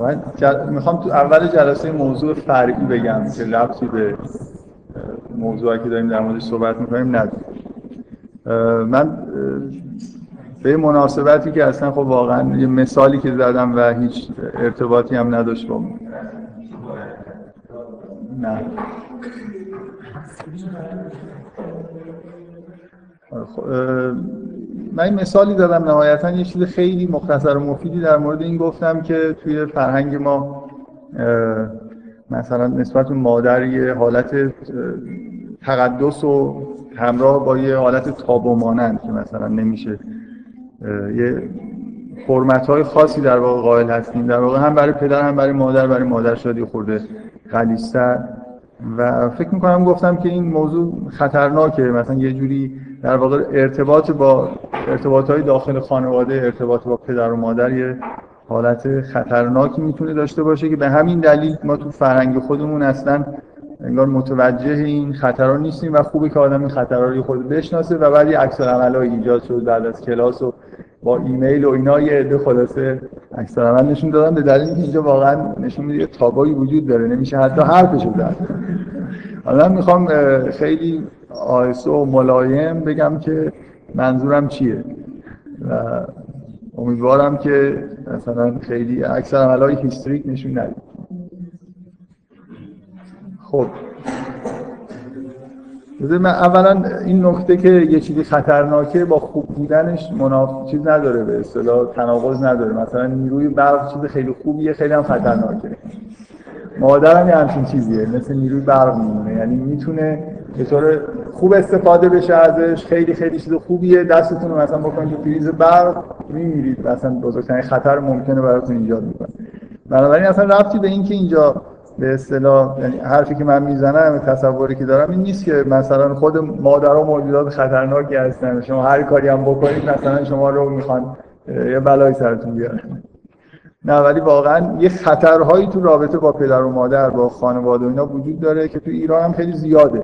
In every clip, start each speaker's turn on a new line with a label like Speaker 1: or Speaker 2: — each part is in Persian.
Speaker 1: من می‌خوام تو اول جلسه موضوع فرعی بگم که ربطی به موضوعی که داریم در موردش صحبت می‌کنیم نداره من به مناسبتی که اصلا خب واقعا یه مثالی که زدم و هیچ ارتباطی هم نداشت با نه. خب، من مثالی دادم نهایتا یه چیز خیلی مختصر و مفیدی در مورد این گفتم که توی فرهنگ ما مثلا نسبت مادر یه حالت تقدس و همراه با یه حالت تابو مانند که مثلا نمیشه یه فرمت های خاصی در واقع قائل هستیم. در واقع هم برای پدر هم برای مادر برای مادر شادی خورده غلیظتر و فکر می‌کنم گفتم که این موضوع خطرناکه. مثلا یه جوری در واقع ارتباط با ارتباط های داخل خانواده ارتباط با پدر و مادر یه حالت خطرناکی می‌تونه داشته باشه که به همین دلیل ما تو فرهنگ خودمون اصلا انگار متوجه این خطرها نیستیم و خوبه که آدم این خطرها رو خود بشناسه و بعد یه عکس ایجاد شد بعد از کلاس و با ایمیل و اینا یه عده خلاصه عکس عمل نشون دادن به دلیل اینکه اینجا واقعا نشون میده تابایی وجود داره نمیشه حتی حرفشو زد. حالا می‌خوام خیلی آیسو و ملایم بگم که منظورم چیه. و امیدوارم که مثلا خیلی اکثر عملهای هیستریک نشون ندید. خب. من اولا این نکته که یه چیزی خطرناکه با خوب بودنش مناف... چیز نداره به اصطلاح تناقض نداره. مثلا نیروی برق چیز خیلی خوبیه خیلی هم خطرناکه. مادرم یه همچین چیزیه مثل نیروی برق میمونه. یعنی می‌تونه به طور خوب استفاده بشه ازش. خیلی خیلی چیز خوبیه. دستتون رو مثلا بکنید تو پریز برق میمیرید. مثلا بزرگترین خطر ممکنه براتون ایجاد می‌کنه بنابراین اصلا رفتی به اینکه اینجا به اصطلاح یعنی حرفی که من می‌زنم تصوری که دارم این نیست که مثلا خود مادرها موجودات خطرناکی هستن. شما هر کاری هم بکنید مثلا شما رو می‌خوان یه بلایی سرتون بیارن نه ولی واقعا یه خطرهایی تو رابطه با پدر و مادر با خانواده و اینا وجود داره که تو ایران هم خیلی زیاده.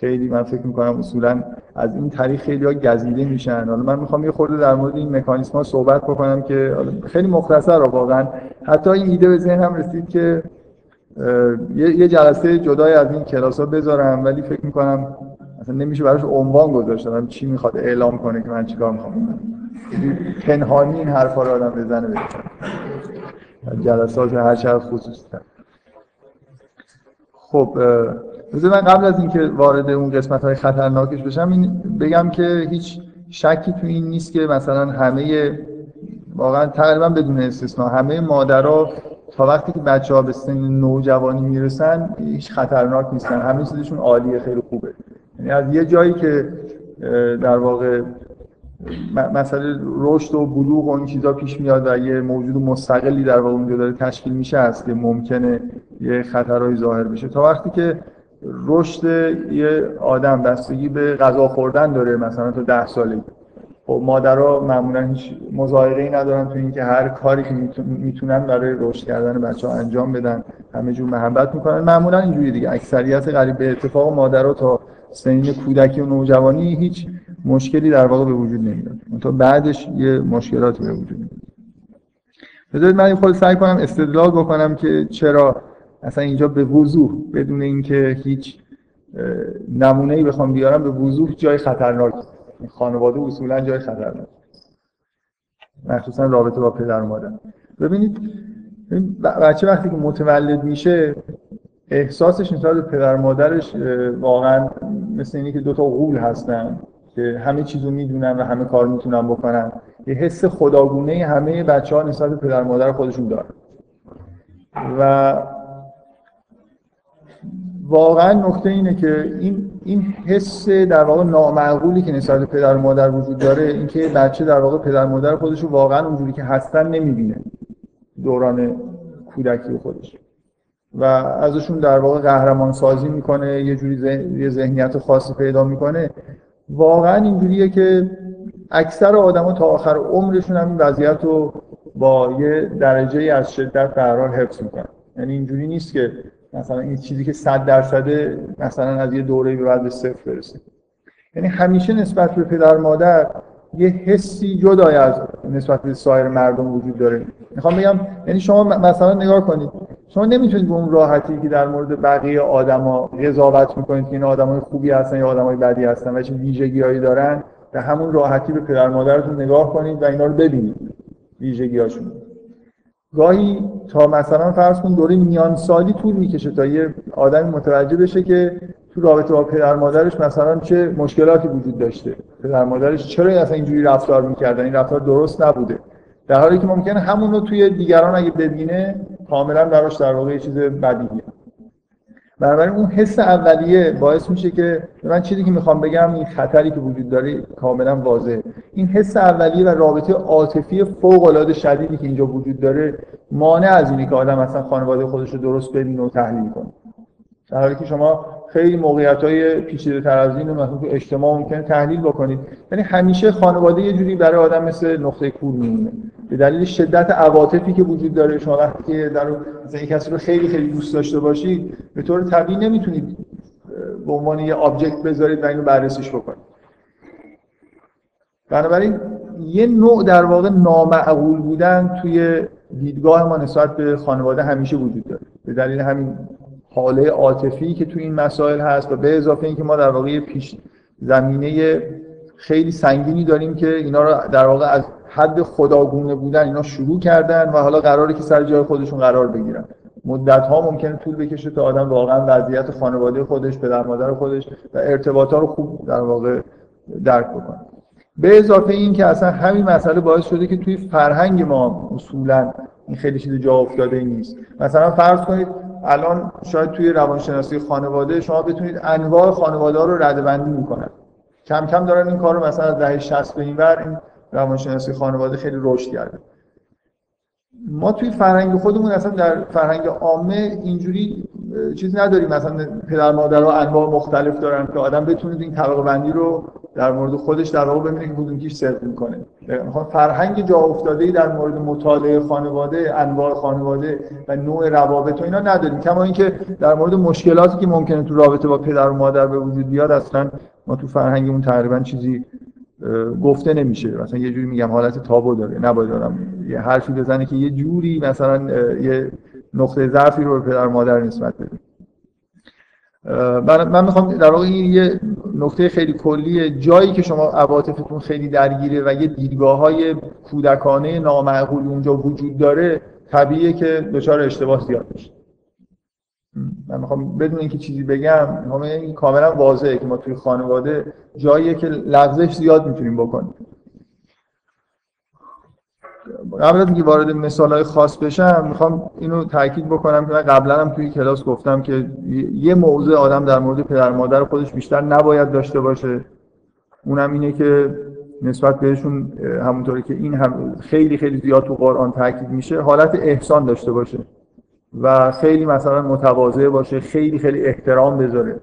Speaker 1: خیلی من فکر می‌کنم اصولا از این طریق خیلی ها گزیده میشن. حالا من می‌خوام یه خورده در مورد این مکانیسم ها صحبت بکنم که خیلی مختصر واقعا حتی این ایده به ذهنم رسید که یه جلسه جدای از این کلاس ها بذارم ولی فکر می‌کنم اصلا نمیشه براش عنوان گذاشتم چی می‌خواد اعلام کنه که من چیکار می‌خوام. کنم پنهانی این حرفا رو آدم بزنه جلسات هر چه خصوصی خب بذار من قبل از اینکه وارد اون قسمت های خطرناکش بشم این بگم که هیچ شکی تو این نیست که مثلا همه واقعا تقریبا بدون استثنا همه مادرها تا وقتی که بچه ها به سن نوجوانی می‌رسن هیچ خطرناک نیستن. همه چیزشون عالیه خیلی خوبه. یعنی از یه جایی که در واقع مسئله رشد و بلوغ و این چیزا پیش میاد و یه موجود مستقلی در واقع اونجا داره تشکیل میشه است که ممکنه یه خطرهایی ظاهر بشه. تا وقتی که رشد یه آدم بستگی به غذا خوردن داره مثلا تا ده سالگی خب مادرها معمولا هیچ مظاهره ای ندارن تو اینکه هر کاری که می‌تونن برای رشد کردن بچه ها انجام بدن همه جور محبت می‌کنن. معمولا اینجوری دیگه. اکثریت قریب به اتفاق مادرها تا سنین کودکی و نوجوانی هیچ مشکلی در واقع به وجود نمیاد. تا بعدش یه مشکلاتی به وجود میاد. بذارید من خود سعی کنم استدلال بکنم که چرا اصلا اینجا به وضوح بدون اینکه هیچ نمونه ای بخوام بیارم به وضوح جای خطرناک. خانواده اصولا جای خطرناک. مخصوصا رابطه با پدر و مادر. ببینید بچه وقتی که متولد میشه احساسش نسبت به پدر و مادرش واقعا مثل اینه که دو تا غول هستن که همه چیزو می‌دونن و همه کار می‌تونن بکنن. یه حس خداگونه همه بچه ها نسبت به پدر و مادر خودشون دارن. و واقعا نکته اینه که این این حس در واقع نامعقولی که نسبت پدر و مادر وجود داره اینکه بچه در واقع پدر و مادر خودش رو واقعا اونجوری که هستن نمی‌بینه دوران کودکی خودش. و ازشون در واقع قهرمان سازی می‌کنه یه جوری یه ذهنیت خاصی پیدا می‌کنه. واقعا اینجوریه که اکثر آدما تا آخر عمرشون هم این وضعیت رو با یه درجه از شدت قرار حفظ می‌کنن. یعنی اینجوری نیست که مثلا این چیزی که 100 درصد مثلا از یه دوره به بعد به صفر برسه. یعنی همیشه نسبت به پدر مادر یه حسی جدای از نسبت به سایر مردم وجود داره. می‌خوام بگم یعنی شما مثلا نگاه کنید شما نمی‌تونید به اون راحتی که در مورد بقیه آدما قضاوت می‌کنید که این آدمای خوبی هستن یا آدمای بدی هستن و چه ویژگیهایی دارن به همون راحتی به پدر مادرتون نگاه کنید و اینا رو ببینید. ویژگیهاشون. گاهی تا مثلا فرض کن دوره میان سالی طول می‌کشه تا یه آدمی متوجه بشه که تو رابطه با پدر مادرش مثلا چه مشکلاتی وجود داشته. پدر مادرش چرا اصلا اینجوری رفتار می‌کردن؟ این رفتار درست نبوده. در حالی که ممکنه همون رو توی دیگران اگه ببینه کاملا براش در واقع چیز بدیهیه. بنابراین اون حس اولیه باعث میشه که من چیزی که می‌خوام بگم این خطری که وجود داره کاملا واضحه. این حس اولیه و رابطه عاطفی فوق العاده شدیدی که اینجا وجود داره مانع از اینه که آدم اصلا خانواده خودش رو درست ببینه و تحلیل کنه. در حالی که شما خیلی موقعیت های پیچیده تر از این مثلا تو اجتماع ممکنه تحلیل بکنید. یعنی همیشه خانواده یه جوری برای آدم مثل نقطه کور میمونه. به دلیل شدت عواطفی که وجود داره شما وقتی در مثلا کسی رو خیلی خیلی دوست داشته باشید به طور طبیعی نمی‌تونید به عنوان یه آبجکت بذارید و اینو بررسیش بکنید. بنابراین یه نوع در واقع نامعقول بودن توی دیدگاه ما نسبت به خانواده همیشه وجود داره. به دلیل همین حاله عاطفی که تو این مسائل هست و به اضافه اینکه ما در واقع پیش زمینه خیلی سنگینی داریم که اینا رو در واقع از حد خداگونه بودن اینا شروع کردن و حالا قراره که سر جای خودشون قرار بگیرن. مدت ها ممکنه طول بکشه تا آدم واقعا وضعیت خانواده خودش پدر مادر خودش و ارتباطات رو خوب در واقع درک بکنه. به اضافه این که اصلا همین مسئله باعث شده که توی فرهنگ ما اصولا این خیلی چیز جا افتاده نیست. مثلا فرض کنید الان شاید توی روانشناسی خانواده شما بتونید انواع خانواده ها رو ردبندی می‌کنن کم کم دارن این کار رو مثلا از دهه 60 به این بر این روانشناسی خانواده خیلی رشد کرده. ما توی فرهنگ خودمون اصلا در فرهنگ عامه اینجوری چیز نداریم. مثلا پدر مادر ها انواع مختلف دارن که آدم بتونه این طبقه بندی رو در مورد خودش در واقع ببینه که کدوم کیش صدق می‌کنه. فرهنگ جا افتاده در مورد مطالعه خانواده انواع خانواده و نوع روابط و اینا نداریم. کما اینکه در مورد مشکلاتی که ممکنه تو رابطه با پدر و مادر به وجود بیاد اصلا ما تو فرهنگمون تقریبا چیزی گفته نمیشه. مثلا یه جوری میگم حالت تابو داره نباید دارم. یه حرفی بزنه که یه جوری مثلا یه نقطه ضعفی رو به پدر مادر نسبت بده. من می‌خوام در واقع این یه نکته خیلی کلیه جایی که شما عواطفتون خیلی درگیره و یه دیدگاه های کودکانه نامعقول اونجا وجود داره طبیعیه که دچار اشتباه زیاد بشه من می‌خوام بدون اینکه چیزی بگم می‌خوام این کاملا واضحه که ما توی خانواده جاییه که لغزش زیاد می‌تونیم بکنیم. قبل از اینکه وارد مثال های خاص بشم می‌خوام اینو تاکید بکنم که من قبلا هم توی کلاس گفتم که یه موضوع آدم در مورد پدر مادر خودش بیشتر نباید داشته باشه. اونم اینه که نسبت بهشون همونطوری که این هم خیلی خیلی زیاد تو قرآن تاکید میشه حالت احسان داشته باشه. و خیلی مثلا متواضع باشه خیلی خیلی احترام بذاره.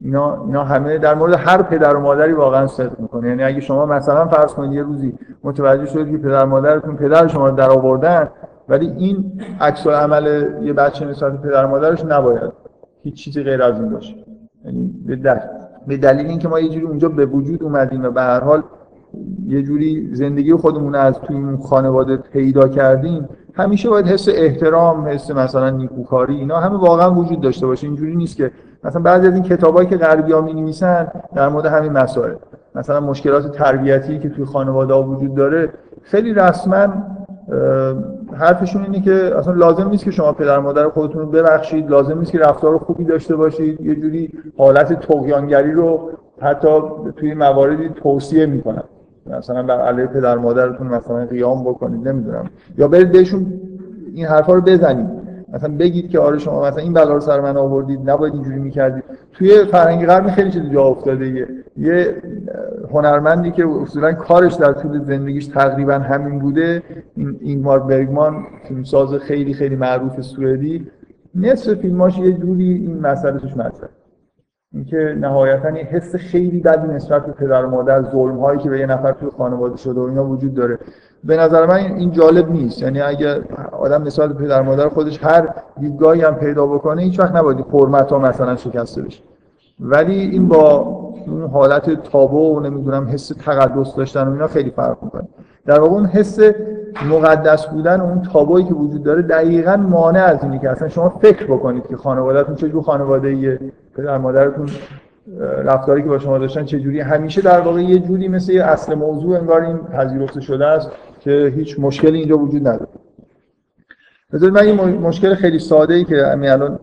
Speaker 1: اینا, اینا همه در مورد هر پدر و مادری واقعا صدق می‌کنه. یعنی اگه شما مثلا فرض کنید یه روزی متوجه شدید که پدر مادرتون پدر شما در آوردن ولی این عکس عمل یه بچه نسبت پدر مادرش نباید. هیچ چیزی غیر از این باشه. یعنی به دلیل به دلیل اینکه ما یه جوری اونجا به وجود اومدیم و به هر حال یه جوری زندگی خودمون از توی اون خانواده پیدا کردیم همیشه باید حس احترام حس مثلا نیکوکاری اینا همه واقعا وجود داشته باشه. اینجوری نیست که مثلا بعضی از این کتابایی که غربی‌ها می‌نویسن در مورد همین مسائل. مثلا مشکلات تربیتی که توی خانواده ها وجود داره خیلی رسما حرفشون اینه که اصلا لازم نیست که شما پدر مادر خودتون رو ببخشید. لازم نیست که رفتار خوبی داشته باشید. یه جوری حالت تقیانگری رو حتی توی مواردی توصیه می‌کنن. مثلا بر علیه پدر مادرتون مثلا قیام بکنید نمی‌دونم. یا برید بهشون این حرفا رو بزنید. مثلا بگید که آره شما مثلا این بلا رو سر من آوردید نباید اینجوری می‌کردید. توی فرهنگ غربی خیلی چیز جا افتاده. یه, هنرمندی که اصولا کارش در طول زندگیش تقریبا همین بوده این اینگمار برگمان فیلمساز خیلی خیلی معروف سوئدی. نصف فیلماش یه جوری این مسئله توش مطرحه. اینکه نهایتا یه حس خیلی بدی نسبت به پدر و مادر ظلم هایی که به یه نفر توی خانواده شده و اینا وجود داره. به نظر من این جالب نیست. یعنی اگر آدم به پدر مادر خودش هر دیدگاهی هم پیدا بکنه هیچ وقت نباید حرمت ها مثلا شکسته بشه. ولی این با اون حالت تابو و نمی‌دونم حس تقدس داشتن و اینا خیلی فرق می‌کنه. در واقع اون حس مقدس بودن و اون تابویی که وجود داره دقیقا مانع از اینه که اصلا شما فکر بکنید که خانوادهتون چه خانواده پدر مادرتون رفتاری که با شما داشتن چه جوری همیشه در واقع یه جوری مثل یه اصل موضوع انگار این پذیرفته شده است که هیچ مشکلی اینجا وجود نداره. بذارید من یه مشکل خیلی ساده ای که الان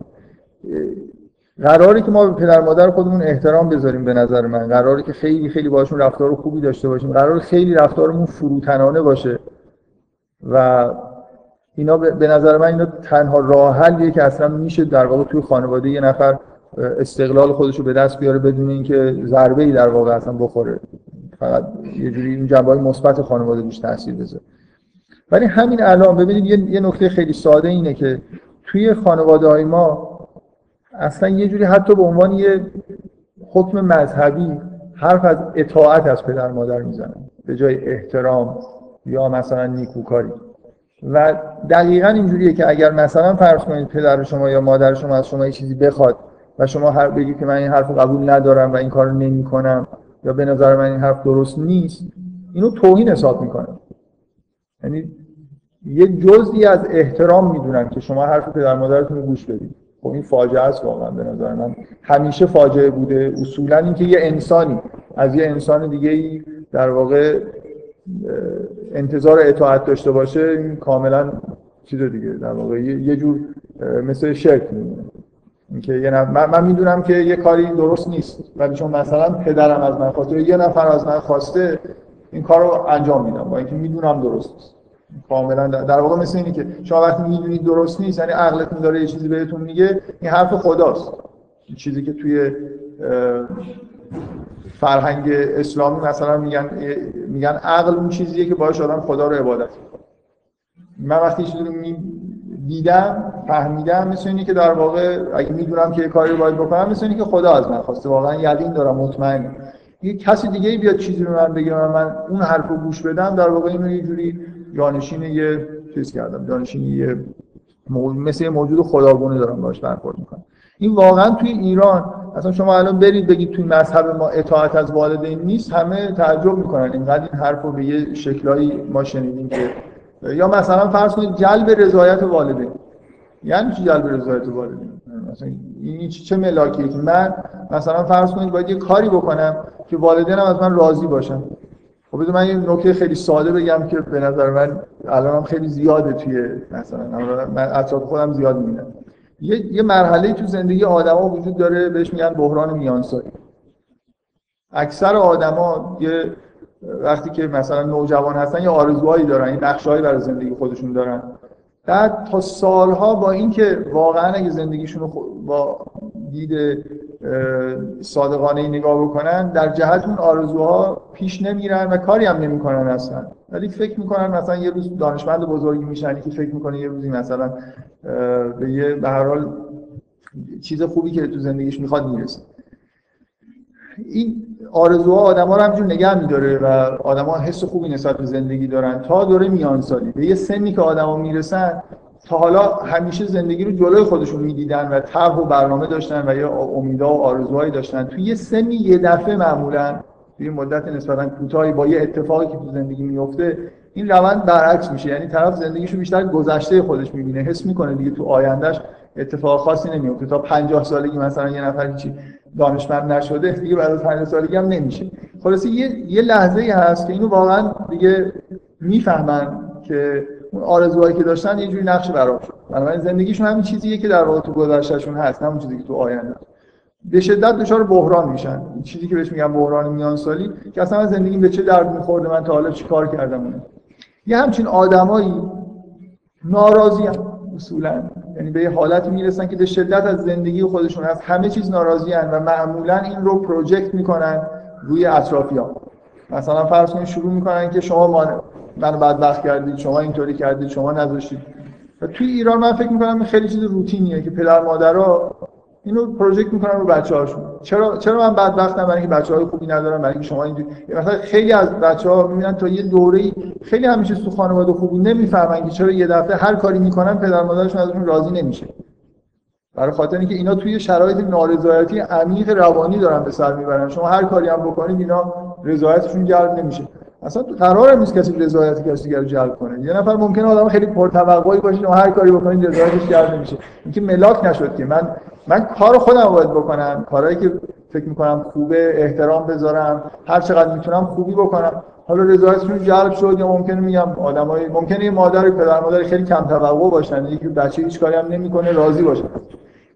Speaker 1: قراری که ما به پدر مادر خودمون احترام بذاریم به نظر من. قراری که خیلی خیلی باشون رفتار خوبی داشته باشیم. قرار خیلی رفتارمون فروتنانه باشه. و اینا به نظر من اینا تنها راه حلیه که اصلا میشه در واقع توی خانواده یه نفر استقلال خودش رو به دست بیاره بدون اینکه ضربه ای در واقع اصلا بخوره. فقط یه جوری این جنبه مثبت خانواده روش تاثیر بذاره. ولی همین الان ببینید یه, نکته خیلی ساده اینه که توی خانواده های ما اصلا یه جوری حتی به عنوان یه حکم مذهبی حرف از اطاعت از پدر مادر می‌زنن به جای احترام یا مثلا نیکوکاری. و دقیقا اینجوریه که اگر مثلا فرض کنید پدر شما یا مادر شما از شما یه چیزی بخواد و شما هر بگید که من این حرف قبول ندارم و این کار نمی کنم یا به نظر من این حرف درست نیست اینو توهین حساب می‌کنم یعنی یه جزئی از احترام می‌دونن که شما حرف پدر مادرتون رو گوش بدید. خب این فاجعه است واقعا به نظر من. همیشه فاجعه بوده. اصولا اینکه یه انسانی از یه انسان دیگه ای در واقع انتظار اطاعت داشته باشه این کاملا چیز دیگه در واقع یه جور مثل شرک میمونه. اینکه یه نفر من, می‌دونم که یه کاری درست نیست ولی چون مثلا پدرم از من خواسته یه نفر از من خواسته این کار رو انجام میدم. با اینکه می‌دونم درست نیست. کاملا در واقع مثل اینه که شما وقتی می‌دونید درست نیست یعنی عقلتون داره یه چیزی بهتون میگه این حرف خداست. چیزی که توی فرهنگ اسلامی مثلا میگن میگن عقل اون چیزیه که باعث آدم خدا رو عبادت من وقتی چیزی رو دیدم فهمیدم مثل اینی که در واقع اگه می‌دونم که یه کاری رو باید بکنم مثل اینی که خدا از من خواسته. واقعا یقین دارم مطمئن یه کسی دیگه بیاد چیزی رو من بگه من اون حرف رو گوش بدم در واقع اینو یه جوری جانشین یه چیز کردم جانشین یه مثل یه موجود خداگونه دارم باش برخورد می‌کنم. این واقعا توی ایران اصلا شما الان برید بگید توی مذهب ما اطاعت از والدین نیست همه تعجب می‌کنن. اینقدر این حرف رو به یه شکلایی ما شنیدیم که یا مثلا فرض کنید جلب رضایت والدین. یعنی چی جلب رضایت والدین؟ مثلا این چه ملاکیه که من مثلا فرض کنید باید یه کاری بکنم که والدینم از من راضی باشن. خب من یه نکته خیلی ساده بگم که به نظر من الانم خیلی زیاده توی مثلا من اطراف خودم زیاد می‌بینم. یه یه مرحله تو زندگی آدما وجود داره بهش میگن بحران میانسالی. اکثر آدما یه وقتی که مثلا نوجوان هستن یه آرزوهایی دارن این نقشه‌هایی برای زندگی خودشون دارن. بعد تا سالها با اینکه واقعا اگه زندگیشون رو با دید صادقانه ای نگاه بکنن در جهت اون آرزوها پیش نمیرن و کاری هم نمی‌کنن اصلا. ولی فکر می‌کنن مثلا یه روز دانشمند بزرگی میشن که فکر می‌کنه یه روزی مثلا به یه به هر حال چیز خوبی که تو زندگیش می‌خواد می‌رسه. این آرزوها آدما رو همجور نگه میداره و آدما حس خوبی نسبت به زندگی دارن. تا دوره میانسالی به یه سنی که آدما می‌رسن تا حالا همیشه زندگی رو جلوی خودشون می‌دیدن و طرح و برنامه داشتن و یه امیدها و آرزوهایی داشتن. توی یه سنی یه دفعه معمولا توی مدت نسبتا کوتاهی با یه اتفاقی که تو زندگی میفته این روند برعکس میشه. یعنی طرف زندگیشو بیشتر گذشته خودش می‌بینه. حس می‌کنه دیگه تو آیندهش اتفاق خاصی نمیفته تا 50 سالگی مثلا یه نفر هیچی دانشمند نشده دیگه بعد از 50 سالگی هم نمیشه. خلاص یه یه لحظه ای هست که اینو واقعا دیگه می‌فهمن که اون آرزوهایی که داشتن یه جوری نقش براب شد. بنابراین زندگیشون همین چیزیه که در واقع تو گذشتهشون هست همون چیزی که تو آینده. به شدت دچار بحران میشن. چیزی که بهش میگن بحران میان سالی که اصلا زندگی به چه درد میخورده من تا حالا چی کار کردم؟ اونه. یه همچین آدمایی ناراضی هم اصولا. یعنی به یه حالتی می‌رسن که به شدت از زندگی خودشون هست. همه چیز ناراضی هن و معمولا این رو پروژکت می‌کنن روی اطرافیان. مثلا فرض کنید شروع می‌کنن که شما ما من بدبخت کردید شما اینطوری کردید شما نذاشتید. و توی ایران من فکر می‌کنم خیلی چیز روتینیه که پدر مادرها اینو پروژکت می‌کنن رو بچه‌هاشون. چرا چرا من بدبختم برای اینکه بچه‌های خوبی ندارم برای اینکه شما اینجوری مثلا خیلی از بچه‌ها می‌بینن تا یه دوره‌ای خیلی همیشه تو خانواده خوبی نمی‌فهمن که چرا یه دفعه هر کاری می‌کنن پدر مادرشون ازشون راضی نمیشه. برای خاطر اینکه اینا توی شرایط نارضایتی عمیق روانی دارن به سر می‌برن. شما هر کاری هم بکنید اینا رضایتشون جلب نمیشه. اصلا قرار نیست کسی رضایت کسی دیگر رو جلب کنه. یه نفر ممکنه آدم خیلی پرتوقعی باشه و هر کاری بکنید رضایتش جلب نمیشه. اینکه ملاک نشد که. من من کار خودم باید بکنم. کارهایی که فکر می‌کنم خوبه احترام بذارم. هر چقدر می‌تونم خوبی بکنم. حالا رضایتشون جلب شد یا ممکنه میگم آدمای ممکنه یه مادر پدر مادر خیلی کم توقع باشن. یکی بچه هیچ کاری هم نمی‌کنه راضی باشه.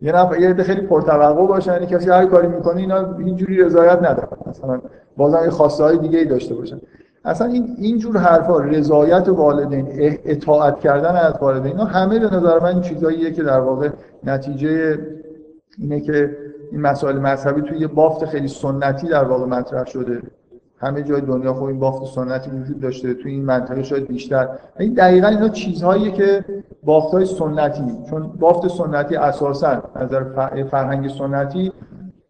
Speaker 1: یه نفر یه خیلی پرتوقع باشن. کسی هر کاری می‌کنه اینا اینجوری رضایت نداره مثلا بازم یه خواسته های دیگه ای داشته باشن. اصلا این اینجور حرفا رضایت والدین اطاعت کردن از والدین اینا همه به نظر من چیزاییه که در واقع نتیجه اینه که این مسائل مذهبی توی یه بافت خیلی سنتی در واقع مطرح شده. همه جای دنیا خب این بافت سنتی وجود داشته توی این منطقه شاید بیشتر. این دقیقا اینا چیزهایی که بافت های سنتی چون بافت سنتی اساسا نظر فرهنگ سنتی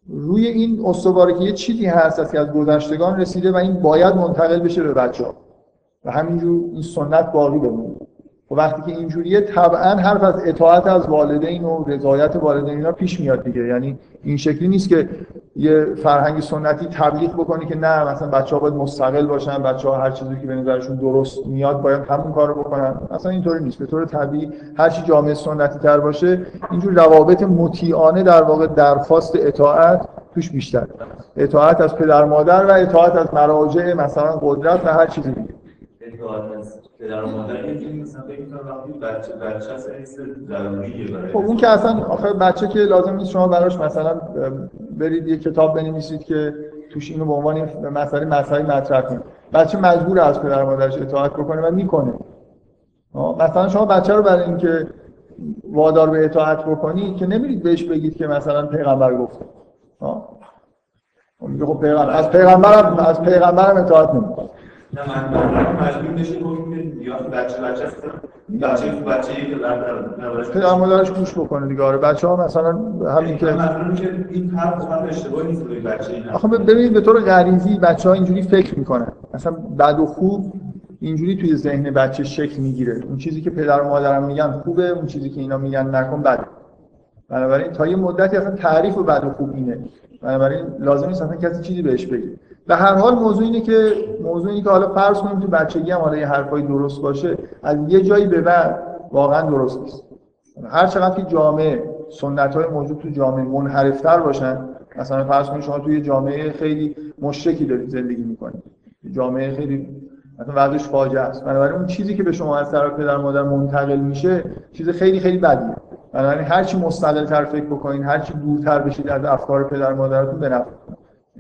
Speaker 1: روی این استواره که یه چیزی هست که از گذشتگان رسیده و این باید منتقل بشه به بچه ها و همینجور این سنت باقی بمونه. و وقتی که اینجوریه طبعا حرف از اطاعت از والدین و رضایت والدین اینا پیش میاد دیگه. یعنی این شکلی نیست که یه فرهنگ سنتی تبلیغ بکنی که نه مثلا بچه ها باید مستقل باشن بچه ها هر چیزی که به نظرشون درست میاد باید همون کارو بکنن. اصلا اینطوری نیست. به طور طبیعی هر چی جامعه سنتی تر باشه اینجور روابط مطیعانه در واقع درخواست اطاعت توش بیشتر اطاعت از پدر مادر و اطاعت از مراجع مثلا قدرت و هر چیزی. دیگه پدر مادر خب اون که اصلا آخه بچه که لازم نیست شما براش مثلا برید یه کتاب بنویسید که توش اینو به عنوان مسئله مسئله مطرح کنید. بچه مجبور از پدر مادرش اطاعت بکنه و می‌کنه. مثلا شما بچه رو برای اینکه وادار به اطاعت بکنید که نمیرید بهش بگید که مثلا پیغمبر گفته. خب پیغمبر از پیغمبرم از پیغمبرم اطاعت نمی‌کنه. نه من مجبور نشید یا بچه بچه بچه بچه که پدر مادرش گوش بکنه دیگه. آره بچه ها مثلا همین که این حرف اشتباهی نیست بچه آخه ببینید به طور غریزی بچه ها اینجوری فکر می‌کنن. مثلا بد و خوب اینجوری توی ذهن بچه شکل می‌گیره. اون چیزی که پدر و مادرم میگن خوبه اون چیزی که اینا میگن نکن بده. بنابراین تا یه مدتی اصلا تعریف بد و خوب اینه. بنابراین لازم نیست اصلا کسی چیزی بهش بگه. به هر حال موضوع اینه که موضوع اینه که حالا فرض کنیم تو بچگی هم حالا یه حرفایی درست باشه از یه جایی به بعد واقعا درست نیست. هر چقدر که جامعه سنت های موجود تو جامعه منحرفتر باشن مثلا فرض کنید شما توی جامعه خیلی مشرکی دارید زندگی می‌کنید. جامعه خیلی مثلا وضعش فاجعه است. بنابراین اون چیزی که به شما از طرف پدر مادر منتقل میشه چیز خیلی خیلی بدیه. بنابراین هر چی مستقل تر فکر بکنید هر چی دورتر بشید از افکار پدر مادرتون به یعنی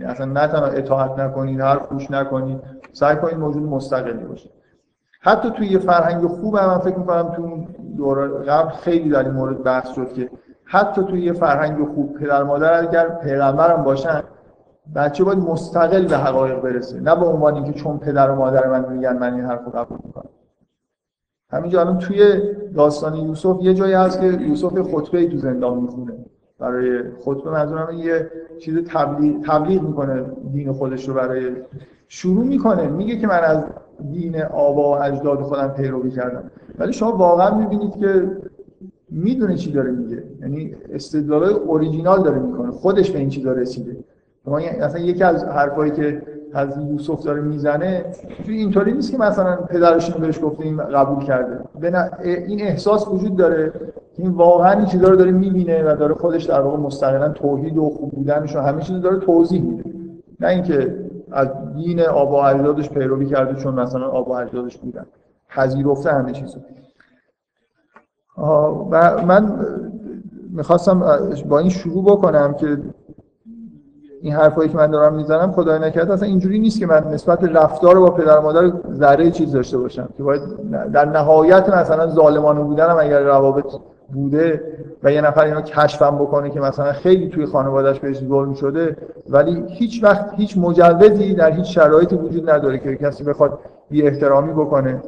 Speaker 1: اصلا نه تنها اطاعت نکنید هر خوش نکنید سعی کنید موجود مستقلی باشید حتی توی یه فرهنگ خوب هم من فکر می‌کنم تو دور قبل خیلی در مورد بحث شد که حتی توی یه فرهنگ خوب پدر مادر اگر پیغمبرم باشن بچه باید مستقل به حقایق برسه. نه به عنوان اینکه چون پدر و مادر من میگن من این حرفو قبول می‌کنم. همینجا الان توی داستان یوسف یه جایی هست که یوسف خطبه ای تو زندان می‌خونه. برای خطبه منظورم یه چیز تبلیغ, تبلیغ می‌کنه دین خودش رو برای شروع می‌کنه. میگه که من از دین آبا و اجداد خودم پیروی کردم. ولی شما واقعا می‌بینید که می‌دونه چی داره میگه. یعنی استدلالای اوریجینال داره می‌کنه. خودش به این چیزا رسیده. اصلا یکی از حرفایی که از یوسف داره می‌زنه اینطوری نیست که مثلا پدرش اینو بهش گفته این قبول کرده. این احساس وجود داره. این واقعا این چیزا رو داره می‌بینه و داره خودش در واقع مستقلا توحید و خوب بودنش و همه چیز داره توضیح میده. نه اینکه از دین آبا اجدادش پیروی کرده چون مثلا آبا اجدادش بودن. پذیرفته همه چیزو. و من می‌خواستم با این شروع بکنم که این حرفایی که من دارم می‌زنم خدای نکرده اصلا اینجوری نیست که من نسبت رفتار با پدر مادر ذره چیز داشته باشم که باید در نهایت مثلا ظالمانه بودنم اگر روابط بوده و یه نفر اینو کشفم بکنه که مثلا خیلی توی خانوادهش بهش ظلم شده ولی هیچ وقت هیچ مجوزی در هیچ شرایطی وجود نداره که کسی بخواد بی احترامی بکنه.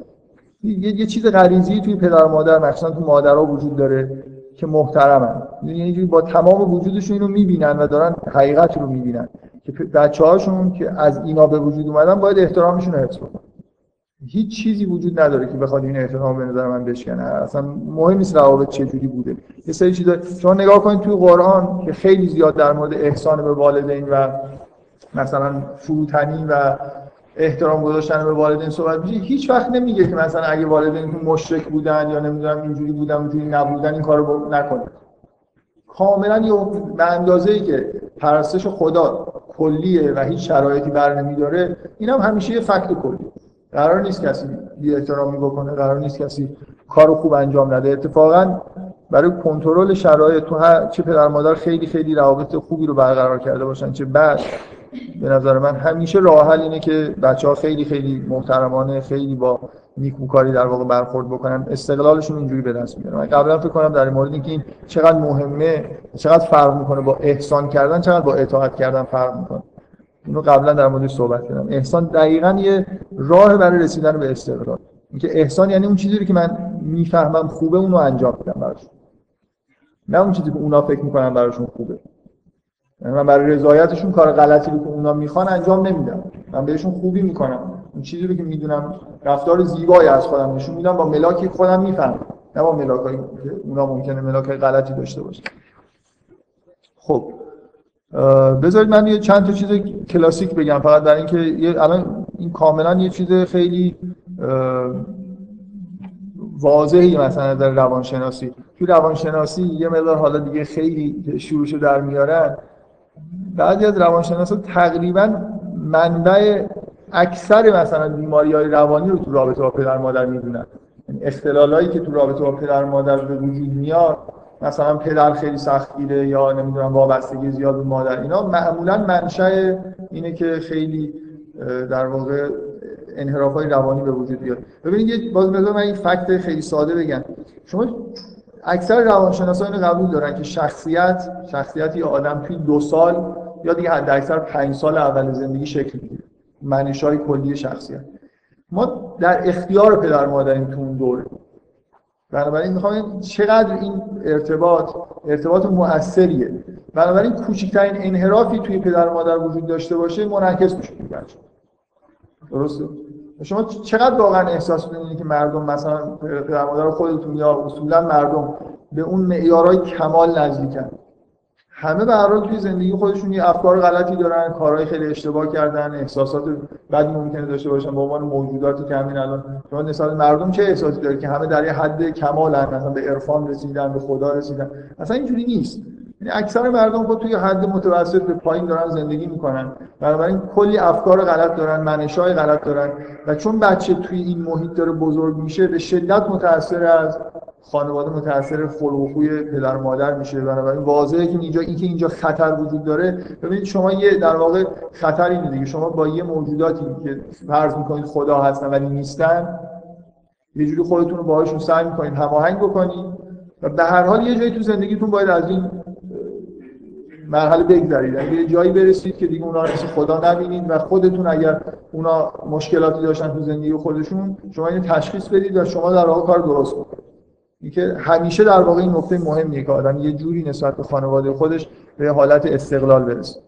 Speaker 1: یه, یه چیز غریزی توی پدر و مادر مخصوصا تو مادرها وجود داره که محترمن. یعنی با تمام وجودشون اینو می‌بینن و دارن حقیقت رو می‌بینن که بچه هاشون که از اینا به وجود اومدن باید احترامشون رو حفظ بکنن. هیچ چیزی وجود نداره که بخواد این احترام به نظر من بشکنه. اصلا مهم نیست روابط چجوری بوده. یه سری چیزا شما نگاه کنید توی قرآن که خیلی زیاد در مورد احسان به والدین و مثلا فروتنی و احترام گذاشتن به والدین صحبت میشه. هیچ وقت نمیگه که مثلا اگه والدین مشرک بودن یا نمی‌دونم اینجوری بودن اونجوری نبودن این کارو نکنید کاملا یه به اندازه که پرستش خدا کلیه و هیچ شرایطی بر نمیداره این هم همیشه یه فکت کلی قرار نیست کسی بی احترامی بکنه قرار نیست کسی کارو خوب انجام نده. اتفاقا برای کنترل شرایط تو چه پدر مادر خیلی خیلی روابط خوبی رو برقرار کرده باشن چه بعد به نظر من همیشه راه حل اینه که بچه ها خیلی خیلی محترمانه خیلی با نیکوکاری در واقع برخورد بکنن. استقلالشون اینجوری به دست میارن من قبلا فکر کنم در مورد اینکه این چقدر مهمه چقدر فرق می‌کنه با احسان کردن چقدر با اطاعت کردن فرق می‌کنه. اینو قبلا در موردش صحبت کردم. احسان دقیقا یه راه برای رسیدن به استقلال. اینکه احسان یعنی اون چیزی که من می‌فهمم خوبه اونو انجام میدم براشون. نه اون چیزی که اونا فکر می‌کنن براشون خوبه. یعنی من برای رضایتشون کار غلطی رو که اونا می‌خوان انجام نمیدم. من بهشون خوبی می‌کنم. اون چیزی رو که می‌دونم رفتار زیبایی از خودم نشون میدم با ملاکی خودم می‌فهمم. نه با ملاکایی اونا ممکنه ملاک غلطی داشته باشه خب. بذارید من یه چند تا چیز کلاسیک بگم. فقط در اینکه الان این کاملا یه چیز خیلی واضحی مثلا در روانشناسی. تو روانشناسی یه مقدار حالا دیگه خیلی شروعشو در میارن. بعضی از روانشناسا تقریبا منبع اکثر مثلا بیماری های روانی رو تو رابطه با پدر مادر می‌دونن. یعنی اختلالایی که تو رابطه با پدر مادر به وجود میاد مثلا پدر خیلی سختگیره یا نمی‌دونم وابستگی زیاد به مادر اینا معمولا منشأ اینه که خیلی در واقع انحراف روانی به وجود بیاد. ببینید باز من این فکت خیلی ساده بگم. شما اکثر روانشناسا اینو قبول دارن که شخصیت شخصیت یه آدم توی دو سال یا دیگه حد اکثر پنج سال اول زندگی شکل می‌گیره. منشای کلی شخصیت. ما در اختیار پدر مادریم تو اون دوره. بنابراین می‌خوام چقدر این ارتباط ارتباط مؤثریه. بنابراین کوچکترین انحرافی توی پدر مادر وجود داشته باشه منعکس میشه بچه درسته؟ شما چقدر واقعا احساس می‌کنید که مردم مثلا پدر مادر خودتون یا اصولا مردم به اون معیارهای کمال نزدیکن؟ همه به هر توی زندگی خودشون یه افکار غلطی دارن کارهای خیلی اشتباه کردن احساسات بدی ممکنه داشته باشن به عنوان موجوداتی که همین الان شما نسبت مردم چه احساسی داره که همه در یه حد کمال مثلا به عرفان رسیدن به خدا رسیدن؟ اصلا اینجوری نیست. یعنی اکثر مردم خود توی حد متوسط به پایین دارن زندگی می‌کنن. بنابراین کلی افکار غلط دارن منشای غلط دارن. و چون بچه توی این محیط داره بزرگ میشه به شدت متاثر از خانواده متاثر خلق و پدر مادر میشه. بنابراین واضحه که اینجا اینکه اینجا خطر وجود داره. ببینید شما یه در واقع خطر اینه دیگه. شما با یه موجوداتی که فرض می‌کنید خدا هستن ولی نیستن یه جوری خودتون رو باهاشون سعی می‌کنید هماهنگ بکنید و به هر حال یه جایی تو زندگیتون باید از این مرحله بگذرید. یه جایی برسید که دیگه اونا مثل خدا نبینید و خودتون اگر اونا مشکلاتی داشتن تو زندگی خودشون شما این تشخیص بدید و شما در واقع کار درست بکنید. اینکه همیشه در واقع این نکته مهمیه که آدم یه جوری نسبت به خانواده خودش به حالت استقلال برسه.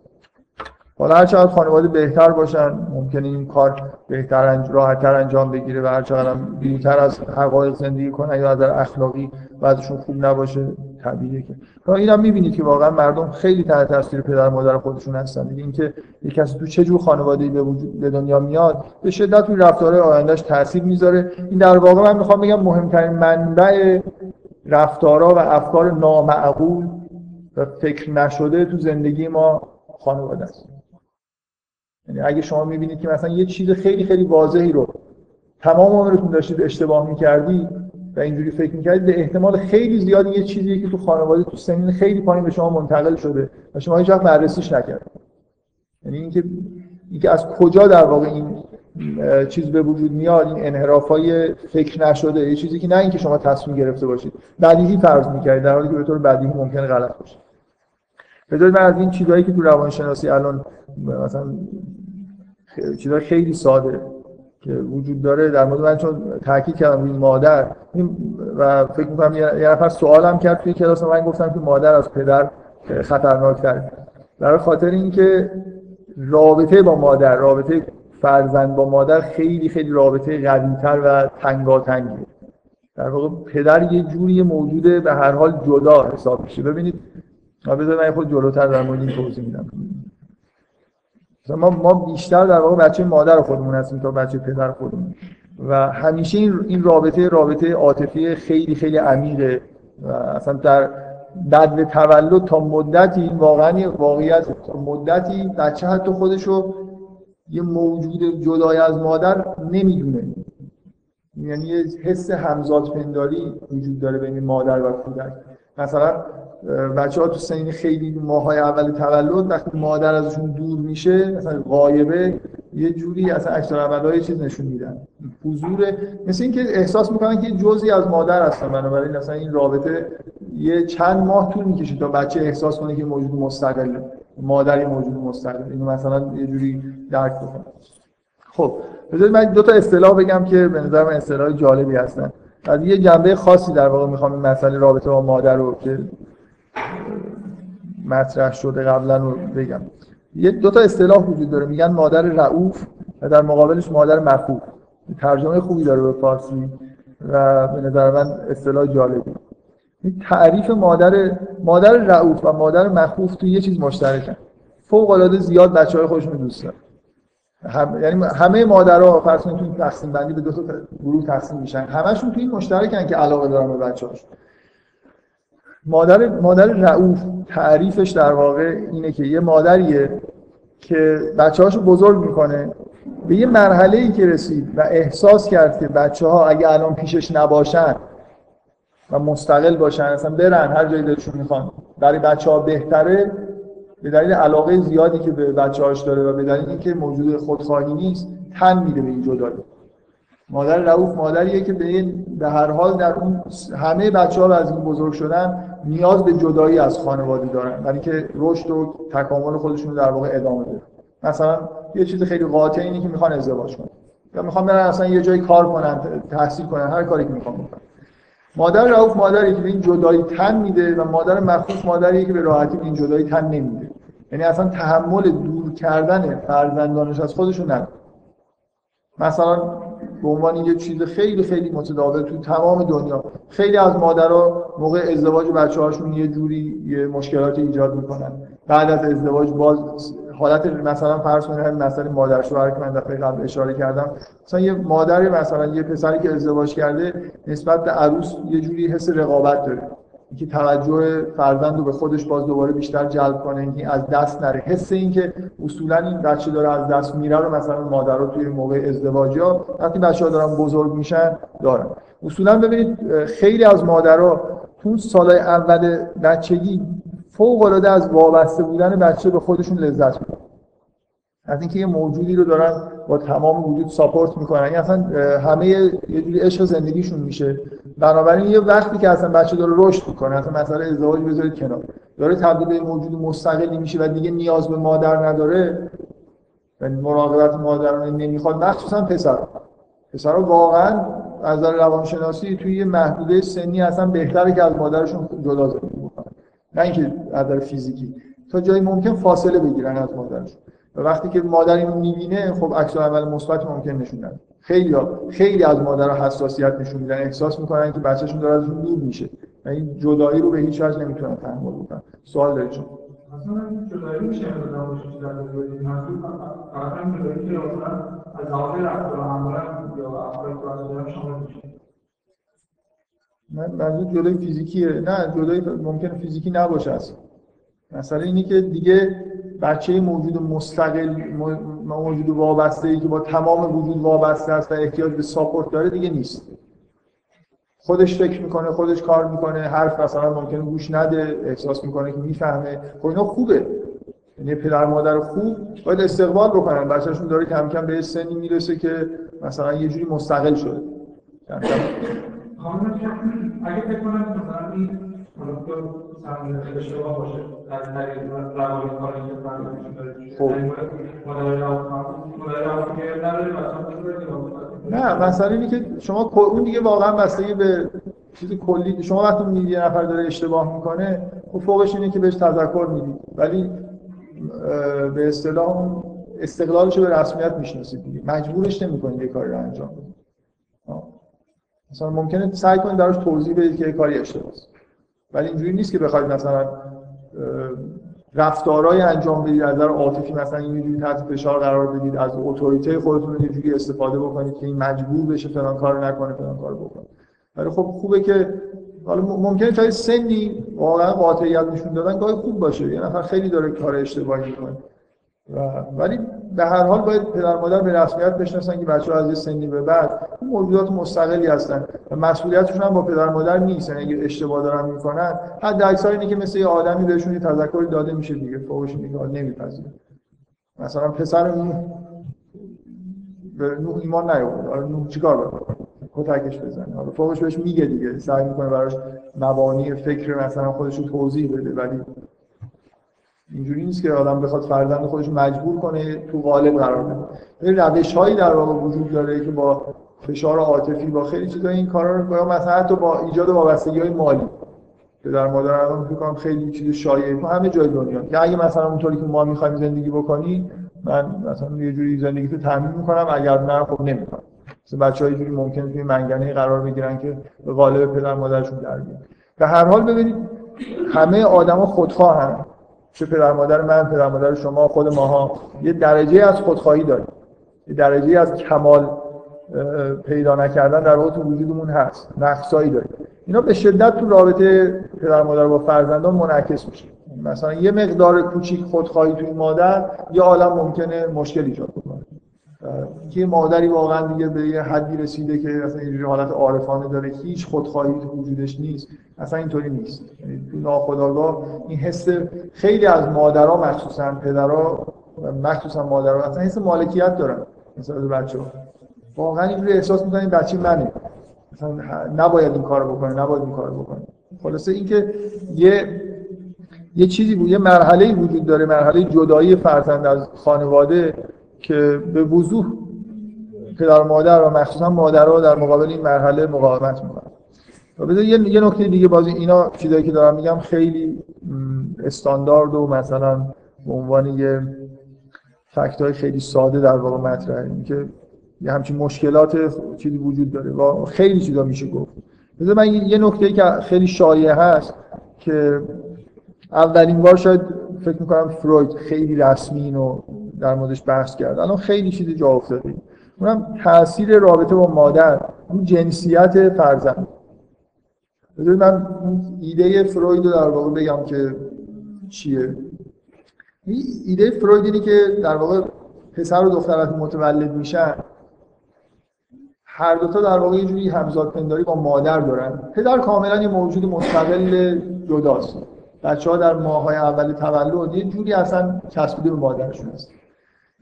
Speaker 1: حالا هر چقدر خانواده بهتر باشن ممکنه این کار بهتر انج... راحتتر انجام بگیره و هر چقدر بیرونتر از حقایق زندگی کنن یا در اخلاقی وضعشون خوب نباشه. طبیعیه که. این هم می‌بینید که واقعا مردم خیلی تحت تاثیر پدر مادر خودشون هستن. دیگه اینکه یک کسی تو چه جور خانواده‌ای به وجود به دنیا میاد به شدت توی رفتارهای آیندهش تاثیر می‌ذاره. این در واقع من می‌خوام بگم مهمترین منبع رفتارها و افکار نامعقول و فکر نشده تو زندگی ما خانواده است. یعنی اگه شما می‌بینید که مثلا یه چیز خیلی خیلی واضحی رو تمام عمرتون داشتید اشتباه می‌کردی و اینجوری فکر می‌کردید به احتمال خیلی زیاد یه چیزی که تو خانواده تو سنین خیلی پایین به شما منتقل شده و شما هیچ وقت بررسیش نکردید یعنی اینکه اینکه از کجا در واقع این چیز به وجود میاد این انحراف های فکر نشده یه چیزی که نه اینکه شما تصمیم گرفته باشید بدیهی فرض می‌کردید در حالی که به طور بدیهی ممکنه غلط باشه. بذارید من از این چیزهایی که تو روانشناسی الان مثلا چیزهای خیلی ساده که وجود داره در مورد من چون تاکید کردم روی مادر و فکر می‌کنم یه نفر سوالم کرد توی کلاس من گفتم که مادر از پدر خطرناک‌تره برای خاطر اینکه رابطه با مادر رابطه فرزند با مادر خیلی خیلی رابطه قویتر و تنگاتنگیه در واقع پدر یه جوری موجوده به هر حال جدا حساب میشه. ببینید بذار من خود جلوتر در مورد این توضیح میدم. ما ما بیشتر در واقع بچه مادر خودمون هستیم تا بچه پدر خودمون. و همیشه این رابطه رابطه عاطفی خیلی خیلی عمیقه. و اصلا در بعد تولد تا مدتی این واقعا واقعیت تا مدتی بچه حتی خودشو یه موجود جدای از مادر نمی‌دونه. یعنی یه حس همزاد پنداری وجود داره بین مادر و کودک. مثلا بچه ها تو سنین خیلی ماهای اول تولد وقتی مادر ازشون دور میشه مثلا غایبه یه جوری اصلا اکثر یه چیز نشون میدن. حضور مثل اینکه احساس می‌کنن که جزئی از مادر هستن بنابراین مثلا این رابطه یه چند ماه طول می‌کشه تا بچه احساس کنه که موجود مستقل مادری موجود مستقل. اینو مثلا یه جوری درک بکنه خب بذارید من دو تا اصطلاح بگم که به نظر من اصطلاح جالبی هستن. از یه جنبه خاصی در واقع می‌خوام این مسئله رابطه با مادر رو که مطرح شده قبلا رو بگم. یه دو تا اصطلاح وجود داره. میگن مادر رعوف و در مقابلش مادر مخوف ترجمه خوبی داره به فارسی و به نظر من اصطلاح جالبی. تعریف مادر مادر رعوف و مادر مخوف تو یه چیز مشترکن. فوق العاده زیاد بچه های خودشون دوست دارن. هم... یعنی همه مادرها فرض کنید تو تقسیم بندی به دو تا گروه تقسیم میشن. همشون تو این مشترکن که علاقه دارن به بچه‌هاش مادر مادر رعوف تعریفش در واقع اینه که یه مادریه که بچه‌هاشو بزرگ می‌کنه. به یه مرحله ای که رسید و احساس کرد که بچه ها اگه الان پیشش نباشن و مستقل باشن اصلا برن هر جایی دلشون می‌خوان. برای بچه ها بهتره به دلیل علاقه زیادی که به بچه هاش داره و به دلیل اینکه موجود خودخواهی نیست تن میده به این جدایی مادر رعوف مادریه که به, به هر حال در اون همه بچه ها از این بزرگ شدن نیاز به جدایی از خانواده دارن. برای اینکه رشد و تکامل خودشون در واقع ادامه بده مثلا یه چیز خیلی قاطع اینه که می‌خوان ازدواج کنن. یا می‌خوان برن اصلا یه جایی کار کنن تحصیل کنن هر کاری که می‌خوان بکنن. مادر رعوف مادری که به این جدایی تن میده و مادر مخوف مادری که به راحتی به این جدایی تن نمیده. یعنی اصلا تحمل دور کردن فرزندانش از خودشون نداره. مثلا به عنوان یه چیز خیلی خیلی متداول تو تمام دنیا. خیلی از مادرها موقع ازدواج بچه هاشون یه جوری یه مشکلاتی ایجاد می‌کنن. بعد از ازدواج باز حالت مثلا فرض کنید مسئله مادر شوهر که من دفعه قبل اشاره کردم. مثلا یه مادر مثلا یه پسری که ازدواج کرده نسبت به عروس یه جوری حس رقابت داره. اینکه توجه فرزند رو به خودش باز دوباره بیشتر جلب کنه اینکه از دست نره. حس اینکه اصولا این بچه داره از دست میره رو مثلا مادرها توی موقع ازدواج ها وقتی بچه ها دارن بزرگ میشن دارن. اصولا ببینید خیلی از مادرها تو سالهای اول بچگی فوق العاده از وابسته بودن بچه به خودشون لذت می‌برن. از اینکه یه موجودی رو دارن با تمام وجود ساپورت می‌کنن. یعنی اصلا همه یه جوری عشق زندگیشون میشه. بنابراین یه وقتی که اصلا بچه داره رشد می‌کنه اصلا مسئله ازدواج بذارید کنار. داره تبدیل به موجود مستقلی میشه و دیگه نیاز به مادر نداره. و مراقبت مادرانه نمی‌خواد. مخصوصا پسر. پسر واقعا از نظر روانشناسی توی یه محدوده سنی اصلا بهتره که از مادرشون جدا زندگی بکنن نه اینکه از فیزیکی. تا جایی ممکن فاصله بگیرن از مادرشون. و وقتی که مادر اینو می‌بینه خب عکس عمل مثبت ممکن نشون خیلی خیلی از مادرها حساسیت نشون میدن احساس می‌کنن که بچه‌شون داره ازشون دور میشه. و این جدایی رو به هیچ وجه نمی‌تونن تحمل بکنن. سوال دارید چون؟ جدایی من منظور جدای فیزیکیه. نه جدایی ممکن فیزیکی نباشه اصلا. مثلا اینی که دیگه بچه موجود مستقل موجود وابسته ای که با تمام وجود وابسته است و احتیاج به ساپورت داره دیگه نیست. خودش فکر می‌کنه خودش کار می‌کنه حرف مثلا ممکنه گوش نده احساس می‌کنه که می‌فهمه. خب اینا خوبه. یعنی پدر مادر خوب باید استقبال بکنن. بچه‌شون داره کم کم به سنی می‌رسه که مثلا یه جوری مستقل شده. کم کم. اگه فکر مثلا خب. نه مثلا اینه که شما اون دیگه واقعا بستگی به چیز کلی شما وقتی میگید یه نفر داره اشتباه می‌کنه خب فوقش اینه که بهش تذکر می‌دید ولی به اصطلاح استقلالش رو به رسمیت می‌شناسید دیگه. مجبورش نمی‌کنید یه کاری رو انجام بده مثلا ممکنه سعی کنید براش توضیح بدید که یه کاری اشتباهه ولی اینجوری نیست که بخواید مثلا رفتارهای انجام بدید از نظر عاطفی مثلا اینجوری تحت فشار قرار بدید از اتوریته خودتون یه استفاده بکنید که این مجبور بشه فلان کار نکنه فلان کار بکنه. ولی خب خوبه که حالا ممکنه تا سنی واقعا قاطعیت نشون دادن گاهی خوب باشه. یه نفر خیلی داره کار اشتباهی می‌کنه. و ولی به هر حال باید پدر مادر به رسمیت بشناسن که بچه‌ها از یه سنی به بعد موجودات مستقلی هستن و مسئولیتشون هم با پدر مادر نیست اگه اشتباه دارن می‌کنن حد اکثر اینه که مثل یه آدمی بهشون یه تذکری داده میشه دیگه. فوقش میگه نمیپذیره. مثلا پسر نوح به نوح ایمان نیاورد. حالا نوح چیکار بکنه کتکش بزنه. حالا فوقش بهش میگه دیگه. سعی می‌کنه براش مبانی فکر مثلا خودش رو توضیح بده ولی اینجوری نیست که آدم بخواد فرزند خودش مجبور کنه تو غالب قرار بده. روش هایی در واقع وجود داره که با فشار عاطفی با خیلی چیزا این کارا رو با مثلا حتی با ایجاد وابستگی های مالی. که در مادر الان فکر خیلی چیز شایعه تو همه جای دنیا. که اگه مثلا اونطوری که ما می‌خوایم زندگی بکنی من مثلا یه جوری زندگی تو تامین می‌کنم اگر نه خب نمی‌کنم. مثلا بچه‌ها جوری ممکنه توی منگنه قرار بگیرن که به قالب پدر مادرشون در بیان. به هر حال ببینید همه آدما خودخواهن. چه پدر مادر من پدر مادر شما خود ماها. یه درجه از خودخواهی داریم. یه درجه از کمال پیدا نکردن در واقع تو وجودمون هست. نقصایی داریم. اینا به شدت تو رابطه پدر مادر با فرزندان منعکس میشه. مثلا یه مقدار کوچیک خودخواهی توی مادر یه عالم ممکنه مشکل ایجاد کنه که مادری واقعا دیگه به یه حدی رسیده که اصلا اینجوری حالت عارفانه داره هیچ خودخواهی وجودش نیست. اصلا اینطوری نیست. یعنی تو ناخودآگاه این حس خیلی از مادرها مخصوصا پدرها مخصوصا مادرها اصلا حس مالکیت دارن مثلا بچه‌ها. واقعا اینجوری احساس می‌کنن این بچه منه. مثلا نباید این کارو بکنه نباید این کارو بکنه. خلاصه اینکه یه یه چیزی بود یه مرحله وجود داره مرحله جدایی فرزند از خانواده. که به وضوح پدر مادر و مخصوصا مادرها در مقابل این مرحله مقاومت می‌کنن. و بذار یه, نکته دیگه بازی اینا چیزایی که دارم میگم خیلی استاندارد و مثلا به عنوان یه فکت های خیلی ساده در واقع مطرحه. که یه همچین مشکلات چیزی وجود داره. و خیلی چیزا میشه گفت. بذار من یه نکته که خیلی شایع هست که اولین بار شاید فکر می‌کنم فروید خیلی رسمی اینو در موردش بحث کرد. الان خیلی چیز جا افتاده اونم تاثیر رابطه با مادر اون جنسیت فرزند. من ایده فروید رو در واقع بگم که چیه. ایده فروید اینه که در واقع پسر و دختر متولد میشن. هر دوتا در واقع یه جوری همزاد پنداری با مادر دارن. پدر کاملا یه موجود مستقل جداست. بچه ها در ماه های اول تولد یه جوری اصلا چسبیده به مادرشون هست.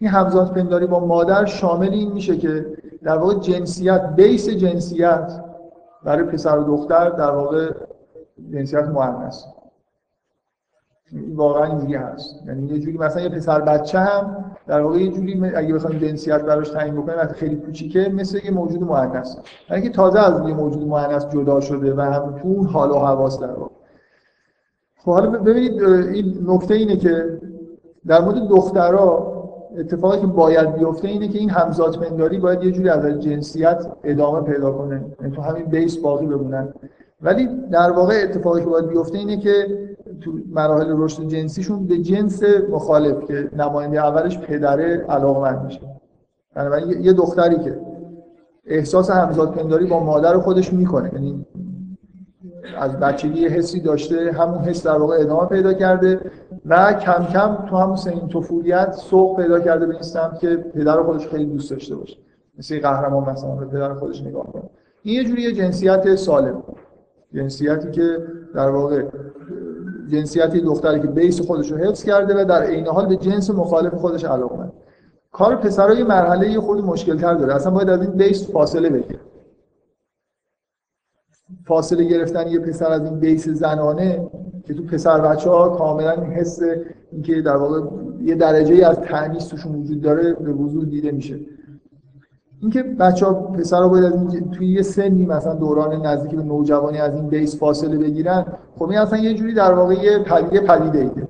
Speaker 1: این همزاد پنداری با مادر شامل این میشه که در واقع جنسیت بیس جنسیت برای پسر و دختر در واقع جنسیت مؤنث واقعا اینجوری هست. یعنی یه جوری مثلا یه پسر بچه هم در واقع یه جوری اگه بخوایم جنسیت براش تعیین بکنیم وقتی خیلی کوچیکه مثل یه موجود مؤنث یعنی که تازه از یه موجود مؤنث جدا شده و هم تو حال و حواس در واقع. خب حالا ببینید این نکته اینه که در مورد دخترها اتفاقی که باید بیفته اینه که این همزاد پنداری باید یه جوری از جنسیت ادامه پیدا کنه. یعنی تو همین بیس باقی بمونن. ولی در واقع اتفاقی که باید بیفته اینه که تو مراحل رشد جنسیشون به جنس مخالف که نماینده اولش پدره علاقمند میشه. بنابراین یه دختری که احساس همزاد پنداری با مادر خودش می‌کنه. یعنی از بچگی حسی داشته همون حس در واقع ادامه پیدا کرده و کم کم تو همون سنین طفولیت سوق پیدا کرده به این که پدر خودش خیلی دوست داشته باشه. مثل قهرمان مثلا به پدر خودش نگاه کنه. این یه جوری جنسیت سالم. جنسیتی که در واقع جنسیتی دختری که بیس خودش رو حفظ کرده و در عین حال به جنس مخالف خودش علاقه کار پسرای مرحله یه خود مشکل تر داره. اصلا باید از این بیس فاصله بگیره. فاصله گرفتن یه پسر از این بیس زنانه که تو پسر بچه ها کاملا این حس اینکه در واقع یه درجه از تعنیس توشون وجود داره به وضوح دیده میشه. اینکه بچه ها پسر ها باید از این توی یه سنی مثلا دوران نزدیک به نوجوانی از این بیس فاصله بگیرن خب این اصلا یه جوری در واقع یه پدیده پدیده ایده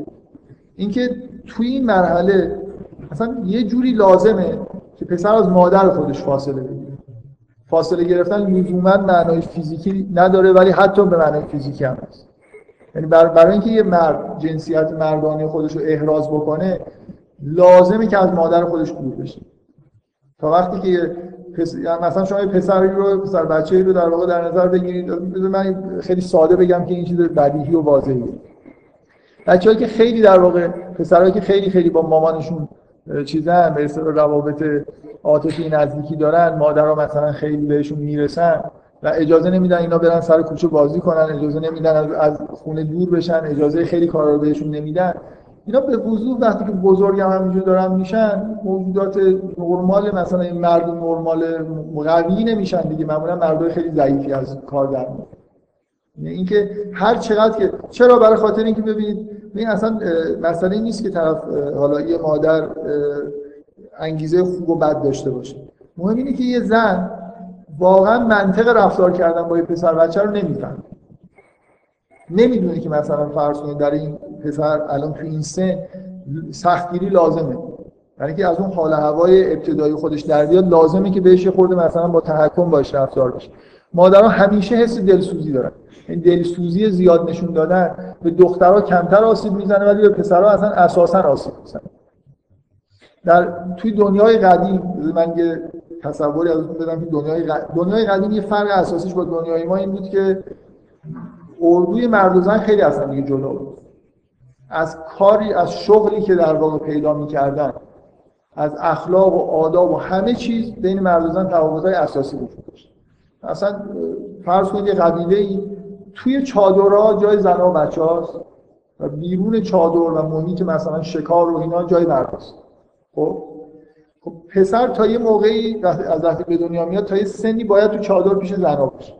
Speaker 1: اینکه توی این مرحله اصلا یه جوری لازمه که پسر از مادر خودش فاصله بگیره. فاصله گرفتن لزوما معنای فیزیکی نداره ولی حتی به معنای فیزیکی هم هست. یعنی برای اینکه یه مرد جنسیت مردانه خودش رو احراز بکنه لازمه که از مادر خودش دور بشه. تا وقتی که پس... یعنی مثلا شما پسری رو پسر بچه‌ای رو در واقع در نظر بگیرید من خیلی ساده بگم که این چیز بدیهی و واضحیه. بچه‌ای که خیلی در واقع پسرایی که خیلی خیلی با مامانشون چیزن به روابط عاطفی نزدیکی دارن مادرها مثلا خیلی بهشون می‌رسن و اجازه نمیدن اینا برن سر کوچه بازی کنن اجازه نمیدن از خونه دور بشن اجازه خیلی کارا رو بهشون نمیدن. اینا به وضوح وقتی که بزرگ هم همینجور دارن میشن موجودات نرمال مثلا این مرد نرمال قوی نمیشن دیگه معمولا مردای خیلی ضعیفی از کار در یعنی اینکه هر چقدر که چرا؟ برای خاطر اینکه ببینید این اصلا مسئله نیست که طرف حالا یه مادر انگیزه خوب و بد داشته باشه. مهم اینه که یه زن واقعا منطق رفتار کردن با یه پسر بچه رو نمی‌فهمه. نمی‌دونه که مثلا فرض کنید در این پسر الان تو این سن سختگیری لازمه. یعنی که از اون حال هوای ابتدایی خودش در بیاد لازمه که بهش خورده مثلا با تحکم باش رفتار بشه مادرها همیشه حس دلسوزی دارن. این دلسوزی زیاد نشون دادن. به دخترها کمتر آسیب می‌زنه ولی به پسرها اصلا اساسا آسیب می‌زنه. در توی دنیای قدیم من یه تصوری ازتون بدم. که دنیای دنیای قدیم یه فرق اساسیش با دنیای ما این بود که اردوی مرد و زن خیلی اصلا دیگه جلو بود. از کاری از شغلی که در واقع پیدا می‌کردن از اخلاق و آداب و همه چیز بین مرد و زن تفاوت‌های اساسی داشت. اصلا فرض کنید یه قبیله ای توی چادرها جای زن و بچه هاست و بیرون چادر و محیط مثلا شکار و اینا جای مرد هست خب؟ خب پسر تا یه موقعی از وقتی به دنیا میاد تا یه سنی باید تو چادر پیش زنا باشه.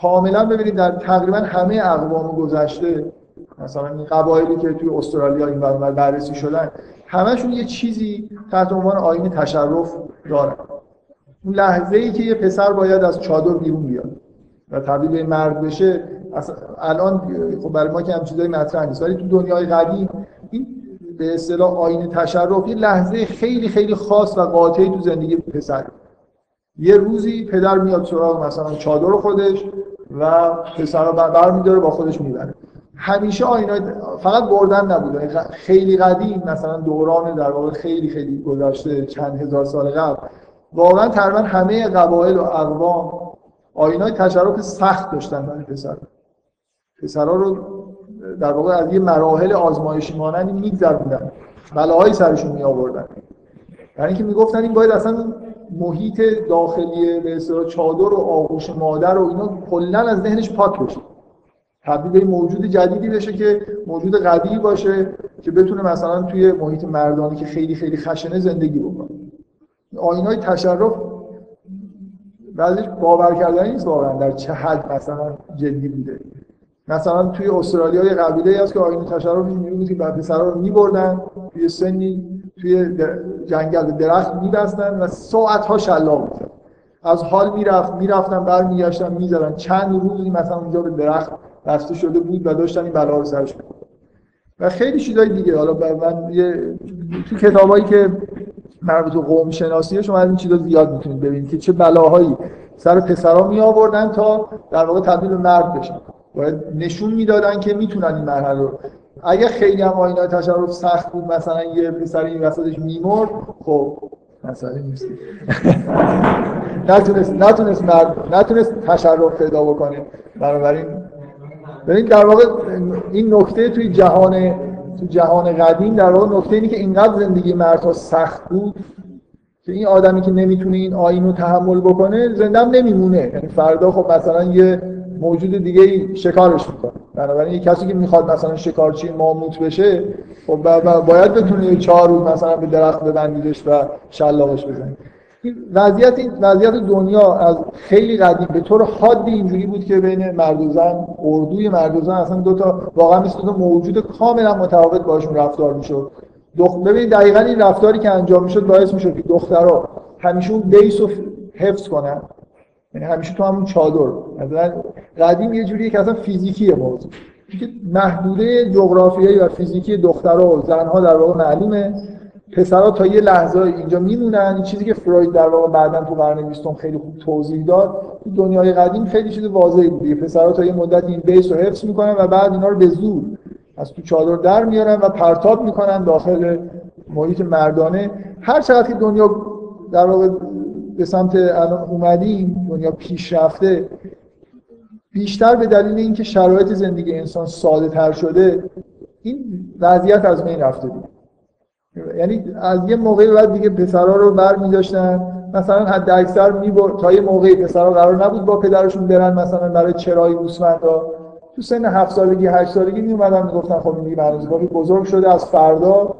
Speaker 1: کاملا ببینید در تقریبا همه اقوام گذشته مثلا این قبایلی که توی استرالیا این برنامه بررسی شدن همشون یه چیزی تحت عنوان آین تشرف دارن. اون لحظه ای که یه پسر باید از چادر بیرون بیاد و تبدیل به مرد بشه الان خب برای ما که هم چیزای مطرح نیست ولی تو دنیای قدیم این به اصطلاح آین تشرف یه لحظه خیلی خیلی خاص و قاطعی تو زندگی پسر. یه روزی پدر میاد سراغ مثلا چادر خودش و پسر رو برمیداره با خودش می‌بره. همیشه آینای فقط بردن نبوده خیلی قدیم مثلا دوران در واقع خیلی خیلی گذشته چند هزار سال قبل واقعا تقریبا همه قبایل و اقوام آینای تشرف سخت داشتن برای پسر پسرها رو در واقع از یه مراحل آزمایشی مانندی میگذروندن بلاهایی سرشون می آوردن یعنی که می‌گفتن این باید اصلا محیط داخلی به اصطلاح چادر و آغوش مادر و اینا کلا از ذهنش پاک بشه. تبدیل به موجود جدیدی بشه که موجود قوی باشه که بتونه مثلا توی محیط مردانی که خیلی خیلی خشنه زندگی بکنه. آینای تشرف بعضیش باور کردنی نیست واقعا در چه حد مثلا جدی بوده. مثلا توی استرالیا یه قبیله هست که آینه تشرف می‌بینید که بعد پسرا رو می‌بردن توی سنی توی جنگل درخت می‌بستن و ساعت‌ها شلاق از حال می‌رفت می‌رفتن برمیگشتن می‌زدن. چند روزی مثلا اونجا به درخت بسته شده بود و داشتن این بلا رو سرش و خیلی چیزای دیگه. حالا من یه تو کتابایی که مربوط به قوم شناسیه شما از این چیزا زیاد می‌تونید ببینید که چه بلاهایی سر پسرا می آوردن تا در واقع تبدیل به مرد بشن. باید نشون می‌دادن که می‌تونن این مرحله رو. اگه خیلی هم آینه تشرف سخت بود مثلا یه پسر این وسطش میمرد خب مسئله نیست. نتونست نتونست مرد نتونست تشرف پیدا بکنه. بنابراین ببین در واقع این نکته توی جهان تو جهان قدیم در واقع نکته اینه که اینقدر زندگی مردها سخت بود که این آدمی که نمی‌تونه این آین رو تحمل بکنه زنده هم نمیمونه. یعنی فردا خب مثلا یه موجود دیگه شکارش می‌کنه. بنابراین یه کسی که می‌خواد مثلا شکارچی ماموت بشه خب باید بتونه چهار روز مثلا به درخت ببندیدش و شلاقش بزنه. وضعیت وضعیت دنیا از خیلی قدیم به طور حادی اینجوری بود که بین مرد و زن اردوی مرد و زن اصلا دو تا واقعا مثل دو موجود کاملا متفاوت باشون رفتار می‌شد. دخ... ببینید دقیقا این رفتاری که انجام می‌شد باعث می‌شد که دخترها همیشه اون بیس حفظ کنن. یعنی همیشه تو همون چادر. مثلا قدیم یه جوریه که اصلا فیزیکیه موضوع که محدوده جغرافیایی و فیزیکی دخترها و زنها در واقع معلومه. پسرها تا یه لحظه اینجا میمونن. این چیزی که فروید در واقع بعدا تو قرن 20 خیلی خوب توضیح داد تو دنیای قدیم خیلی چیز واضحی بود. پسرها تا یه مدت این بیس رو حفظ می‌کنن و بعد اینا رو به زور از تو چادر در میارن و پرتاب می‌کنن داخل محیط مردانه. هر چقدر که دنیا در واقع به سمت اومدیم دنیا پیشرفته بیشتر به دلیل اینکه شرایط زندگی انسان ساده تر شده این وضعیت از بین رفته بود. یعنی از یه موقعی بعد دیگه پسرها رو بر می مثلا حد اکثر می تا یه موقعی پسرها قرار نبود با پدرشون برن مثلا برای چرای گوسفندا. تو سن هفت سالگی هشت سالگی می اومدن می‌گفتن خب دیگه بزرگ شده از فردا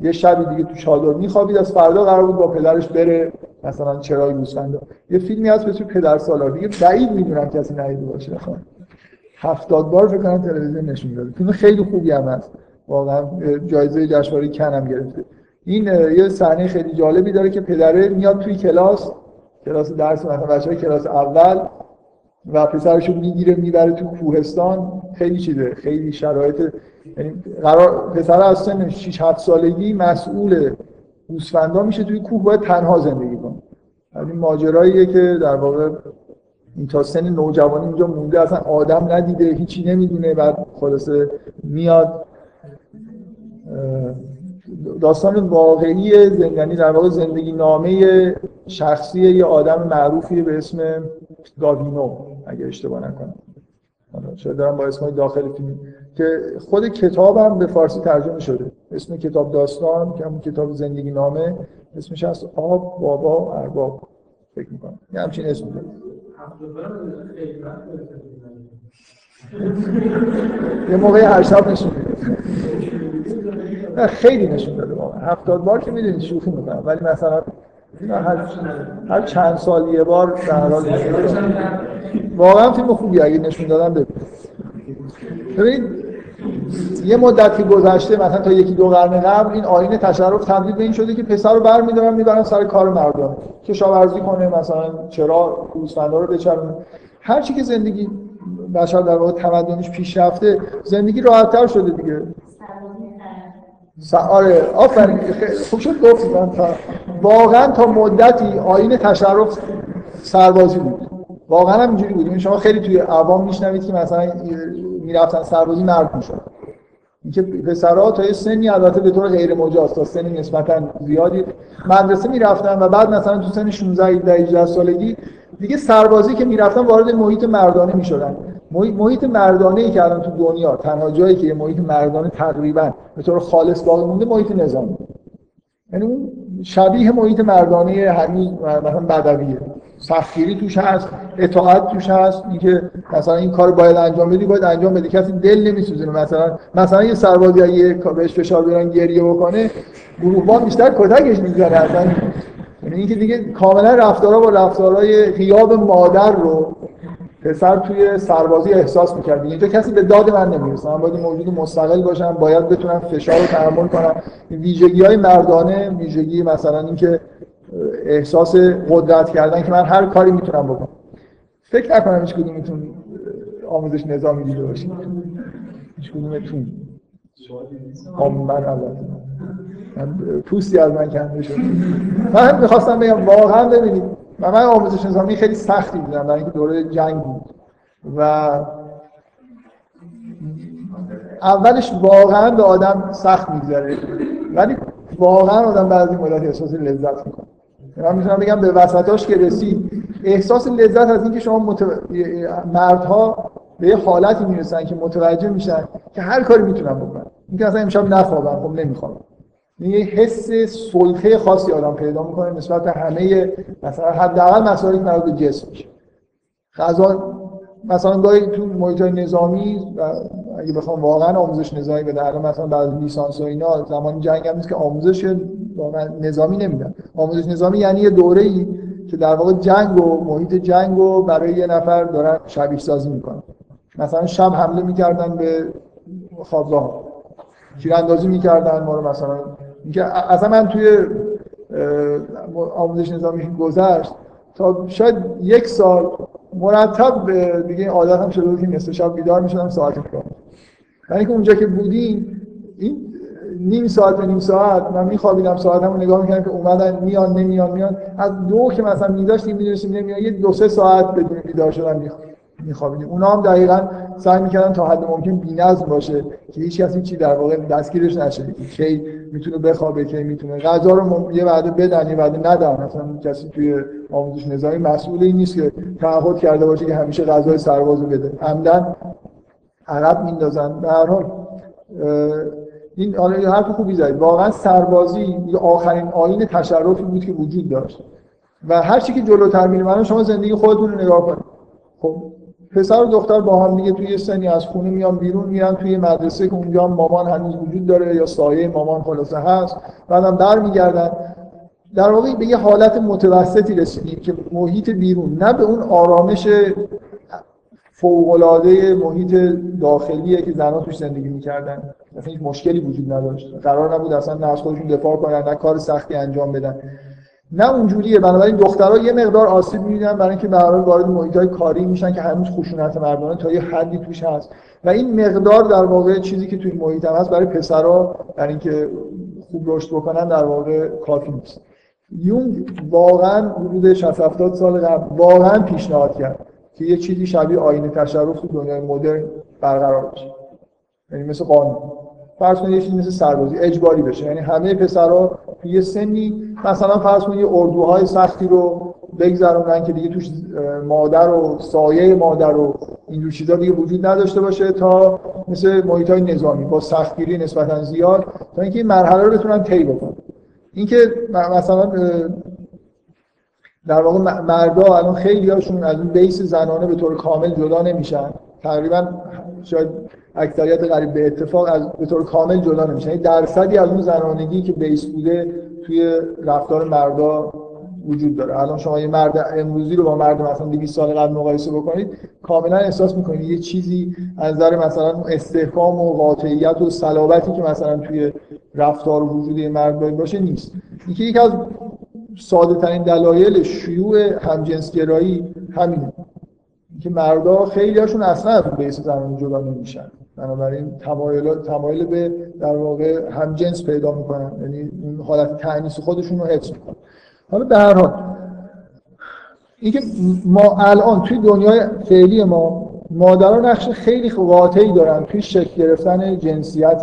Speaker 1: یه شبی دیگه تو چادر میخوابید از فردا قرار بود با پدرش بره مثلا چرای گوسفندا. یه فیلمی هست به پدر سالار. دیگه بعید می‌دونم کسی ندیده باشه. هفتاد بار فکر کنم تلویزیون نشون داده. فیلم خیلی خوبی هم هست. واقعا جایزه جشنواره کنم گرفته. این یه صحنه خیلی جالبی داره که پدره میاد توی کلاس کلاس درس مثلا بچه‌های کلاس اول و پسرشو می‌گیره می‌بره تو کوهستان. خیلی چیده خیلی شرایط یعنی قرار پسر از سن 6 7 سالگی مسئول گوسفندا میشه توی کوه باید تنها زندگی کنه. این ماجراییه که در واقع این تا سن نوجوانی اینجا مونده اصلا آدم ندیده هیچی نمی‌دونه بعد خلاصه میاد. داستان واقعی زندگی در واقع زندگی نامه شخصی یه آدم معروفی به اسم گاوینو اگه اشتباه نکنم. شاید دارم با اسمای داخل فیلم؟ که خود کتاب هم به فارسی ترجمه شده. اسم کتاب داستان که همون کتاب زندگی نامه اسمش هست آب بابا ارباب. فکر می‌کنم. یه همچین اسم داره. یه موقعی هر شب نشون خیلی نشون داده واقعا. هفتاد بار که می‌دونید شوخی می‌کنم. ولی مثلا هر, هر چند سال یه بار در حال واقعا فیلم خوبی اگه نشون دادم ببینید ببینید یه مدتی گذشته مثلا تا یکی دو قرن قبل این آین تشرف تبدیل به این شده که پسر رو برمیدارن می‌برن سر کار مردم. کشاورزی کنه مثلا چرا گوسفندا رو بچرونه هر چی که زندگی بشر در واقع تمدنش پیشرفته زندگی راحتتر شده دیگه. آره آفرین. خوب شد گفت تا واقعا تا مدتی آین تشرف سربازی بود. واقعا هم اینجوری بود. شما خیلی توی عوام میشنوید که مثلا می‌رفتن سربازی مرد می‌شد. اینکه پسرها تا یه سنی البته به طور غیر مجاز تا سنی نسبتا زیادی مدرسه می‌رفتن و بعد مثلا تو سن 16 18 سالگی دیگه سربازی که می‌رفتن وارد محیط مردانه می‌شدن. محیط مردانه ای که الان تو دنیا تنها جایی که محیط مردانه تقریبا به طور خالص باقی مونده محیط نظامی. یعنی اون شبیه محیط مردانه هنوز مثلا بدویه. سختگیری توش هست اطاعت توش هست اینکه مثلا این کار باید انجام بدی باید انجام بدی. کسی دل نمیسوزونه. مثلا مثلا یه سربازی اگه بهش فشار بیارن گریه بکنه گروهبان بیشتر کتکش می‌زنه یعنی اینکه دیگه کاملا رفتارها با رفتارهای غیاب مادر رو پسر توی سربازی احساس می‌کرد. اینجا کسی به داد من نمی‌رسه. من باید موجود مستقل باشم باید بتونم فشار رو تحمل کنم. ویژگی های مردانه ویژگی مثلا اینکه احساس قدرت کردن که من هر کاری می‌تونم بکنم. فکر نکنم هیچ کدومتون آموزش نظامی دیده باشید. هیچ کدومتون. من البته. پوستی از من کنده شد من می‌خواستم بگم واقعا ببینید. و من آموزش نظامی خیلی سختی بودم برای اینکه دوره جنگ بود. و اولش واقعا به آدم سخت میگذره ولی واقعا آدم بعضی مدت احساس لذت می‌کنه. من می‌تونم بگم به وسطاش که رسید احساس لذت از اینکه شما متو... مردها به یه حالتی می‌رسن که متوجه میشن که هر کاری می‌تونن بکنن. اینکه اصلا امشب نخوابم خب نمی‌خوام یه حس سلطه خاصی آدم پیدا می‌کنه نسبت به همه مثلا حداقل مسائلی که به جسم میشه. غذا مثلا گاهی تو محیط نظامی و اگه بخوام واقعا آموزش نظامی بده الان مثلا بعد لیسانس و اینا زمان جنگ هم نیست که آموزش نظامی نمیدن. آموزش نظامی یعنی یه دوره ای که در واقع جنگ و محیط جنگ رو برای یه نفر دارن شبیه سازی می‌کنن. مثلا شب حمله می‌کردن به خوابگاه تیراندازی می‌کردن ما رو مثلا اصلا من توی آموزش نظامی گذشت تا شاید یک سال مرتب دیگه این عادت هم شده بود که نصف شب بیدار می‌شدم ساعت کار یعنی که اونجا که بودیم این نیم ساعت به نیم ساعت من میخوابیدم ساعتمو نگاه می‌کردم که اومدن میان نمیان میان. از دو که مثلا میداشتیم می‌دونستیم نمیان یه دو سه ساعت بدون بیدار شدن میخوابیدیم. اونا هم دقیقا سعی می‌کردن تا حد ممکن بی‌نظم باشه که هیچ کسی چی در واقع دستگیرش نشه کی می‌تونه بخوابه کی می‌تونه غذا رو یه وعده بدن یه وعده ندن. مثلا کسی توی آموزش نظامی مسئول این نیست که تعهد کرده باشه که همیشه غذای سربازو بده. عمدن عقب میندازن. به هر حال این حالا حرف خوبی زدید. واقعا سربازی آخرین آین تشرفی بود که وجود داشت. و هر چی که جلوتر میره شما زندگی خودتون رو نگاه کنید. خب پسر و دختر با هم دیگه توی سنی از خونه میان بیرون میرن توی مدرسه که اونجا مامان هنوز وجود داره یا سایه مامان خلاصه هست. بعدم در میگردن در واقع به یه حالت متوسطی رسیدیم که محیط بیرون نه به اون آرامش فوق‌العاده محیط داخلیه که زنها توش زندگی می‌کردن. اصلا هیچ مشکلی وجود نداشت. قرار نبود اصلا نه از خودشون دفاع کنن نه کار سختی انجام بدن. نه اونجوریه بنابراین دخترها یه مقدار آسیب می‌بینن برای اینکه به وارد محیط کاری میشن که هنوز خشونت مردانه تا یه حدی توش هست. و این مقدار در واقع چیزی که توی محیط هم هست برای پسرها برای اینکه خوب رشد بکنن در واقع کافی نیست. یونگ واقعا حدود 60 70 سال قبل واقعا پیشنهاد کرد که یه چیزی شبیه آینه تشرف تو دنیای مدرن برقرار بشه. یعنی مثل قانون. فرض کنید یه چیزی مثل سربازی اجباری بشه. یعنی همه پسرا یه سنی مثلا فرض کنید یه اردوهای سختی رو بگذرونن که دیگه توش مادر و سایه مادر و اینجور چیزا دیگه وجود نداشته باشه تا مثل محیط های نظامی با سختگیری نسبتا زیاد تا اینکه این مرحله رو بتونن طی بکنن. اینکه مثلا در واقع مردا الان خیلی هاشون از اون بیس زنانه به طور کامل جدا نمیشن. تقریبا شاید اکثریت قریب به اتفاق از به طور کامل جدا نمیشن یعنی درصدی از اون زنانگی که بیس بوده توی رفتار مردا وجود داره. الان شما یه مرد امروزی رو با مرد مثلا 200 سال قبل مقایسه بکنید کاملا احساس می‌کنید یه چیزی از نظر مثلا استحکام و قاطعیت و صلابتی که مثلا توی رفتار و وجود مرد باشه نیست. یکی از ساده ترین دلایل شیوع همجنسگرایی همینه. که مردا خیلی هاشون اصلا از بیس زنان جدا نمیشن. بنابراین تمایلات تمایل به در واقع هم جنس پیدا می‌کنن. یعنی اون حالت تعنیس خودشون رو حفظ می‌کنن. حالا به هر حال اینکه ما الان توی دنیای فعلی ما مادران نقش خیلی قاطعی دارن توی شکل گرفتن جنسیت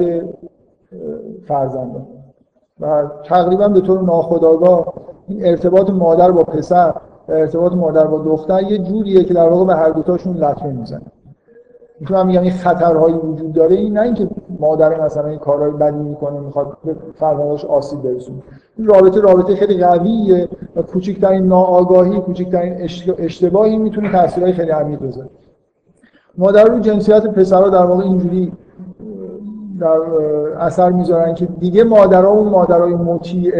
Speaker 1: فرزندان. و تقریبا به طور ناخودآگاه این ارتباط مادر با پسر ارتباط مادر با دختر یه جوریه که در واقع به هر دوتاشون لطمه می‌زنه. می‌تونم میگم این خطرهایی وجود داره. این نه اینکه مادر مثلا این کارهای بدی می‌کنه می‌خواد به فرزندش آسیب برسونه. این رابطه رابطه خیلی قویه و کوچکترین ناآگاهی کوچکترین اشتباهی می‌تونه تاثیرهای خیلی عمیق بذاره. مادر رو جنسیت پسرها در واقع اینجوری در اثر می‌ذارن که دیگه مادرها اون مادرای مطیع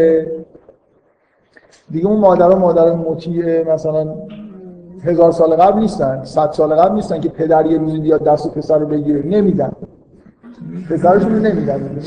Speaker 1: دیگه اون مادرها مادر مطیع مثلا هزار سال قبل نیستن صد سال قبل نیستن که پدر یه روزی بیاد دست پسر رو بگیره. نمیدن. پسرشون رو نمیدن.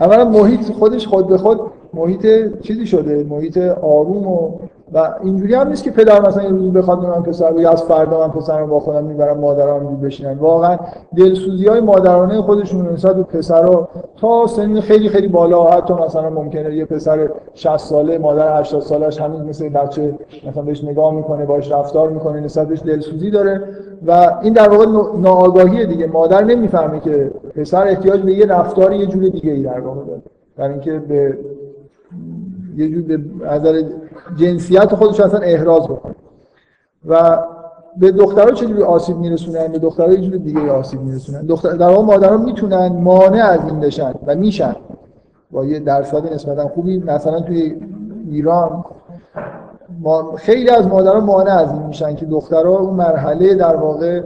Speaker 1: اولا محیط خودش خود به خود محیط چیزی شده؟ محیط آروم و و اینجوری هم نیست که پدر مثلا یه روزی بخواد من پسر رو از فردا من پسرم با خودم می‌برم مادرام رو بشینن. واقعا دلسوزی های مادرانه خودشون نسبت به پسرا تا سن خیلی خیلی بالا حتی مثلا ممکنه یه پسر 60 ساله مادر 80 سالش همین مثل بچه مثلا بهش نگاه می‌کنه باش رفتار می‌کنه نسبتش دلسوزی داره. و این در واقع ناآگاهی دیگه. مادر نمی‌فهمه که پسر احتیاج به یه رفتار یه جور دیگه ای در واقع داره. برای اینکه به یه جور به نظر جنسیت خودش اصلا احراز بکنه. و به دخترها چجوری آسیب میرسونن؟ به دخترها یه جور دیگه آسیب میرسونن. دختر در واقع مادران می‌تونن مانع از این بشن و میشن. با یه درصد نسبتا خوبی مثلا توی ایران ما خیلی از مادران مانع از این میشن که دخترها اون مرحله در واقع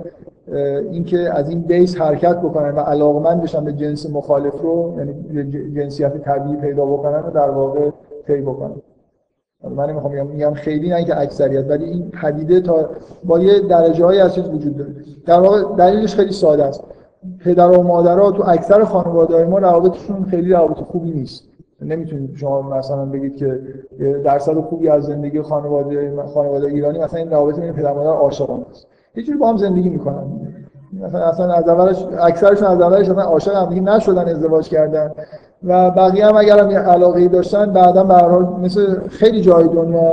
Speaker 1: اینکه از این بیس حرکت بکنن و علاقمند بشن به جنس مخالف رو یعنی جنسیت طبیعی پیدا بکنن و در واقع طی بکنن من نمی‌خوام میگم خیلی نه که اکثریت ولی این پدیده تا با یه درجه های از وجود داره. در واقع دلیلش خیلی ساده است. پدر و مادرها تو اکثر خانواده ما روابطشون خیلی روابط خوبی نیست. نمی‌تونید شما مثلا بگید که درصد خوبی از زندگی خانواده خانواده ایرانی مثلا این روابط بین پدر مادر عاشقانه است. یه جوری با هم زندگی می‌کنن. مثلا اصلا از اولش اکثرشون از اولش اصلا عاشق هم دیگه نشدن ازدواج کردن. و بقیه هم اگر هم علاقه ای داشتن بعدا به مثل خیلی جای دنیا.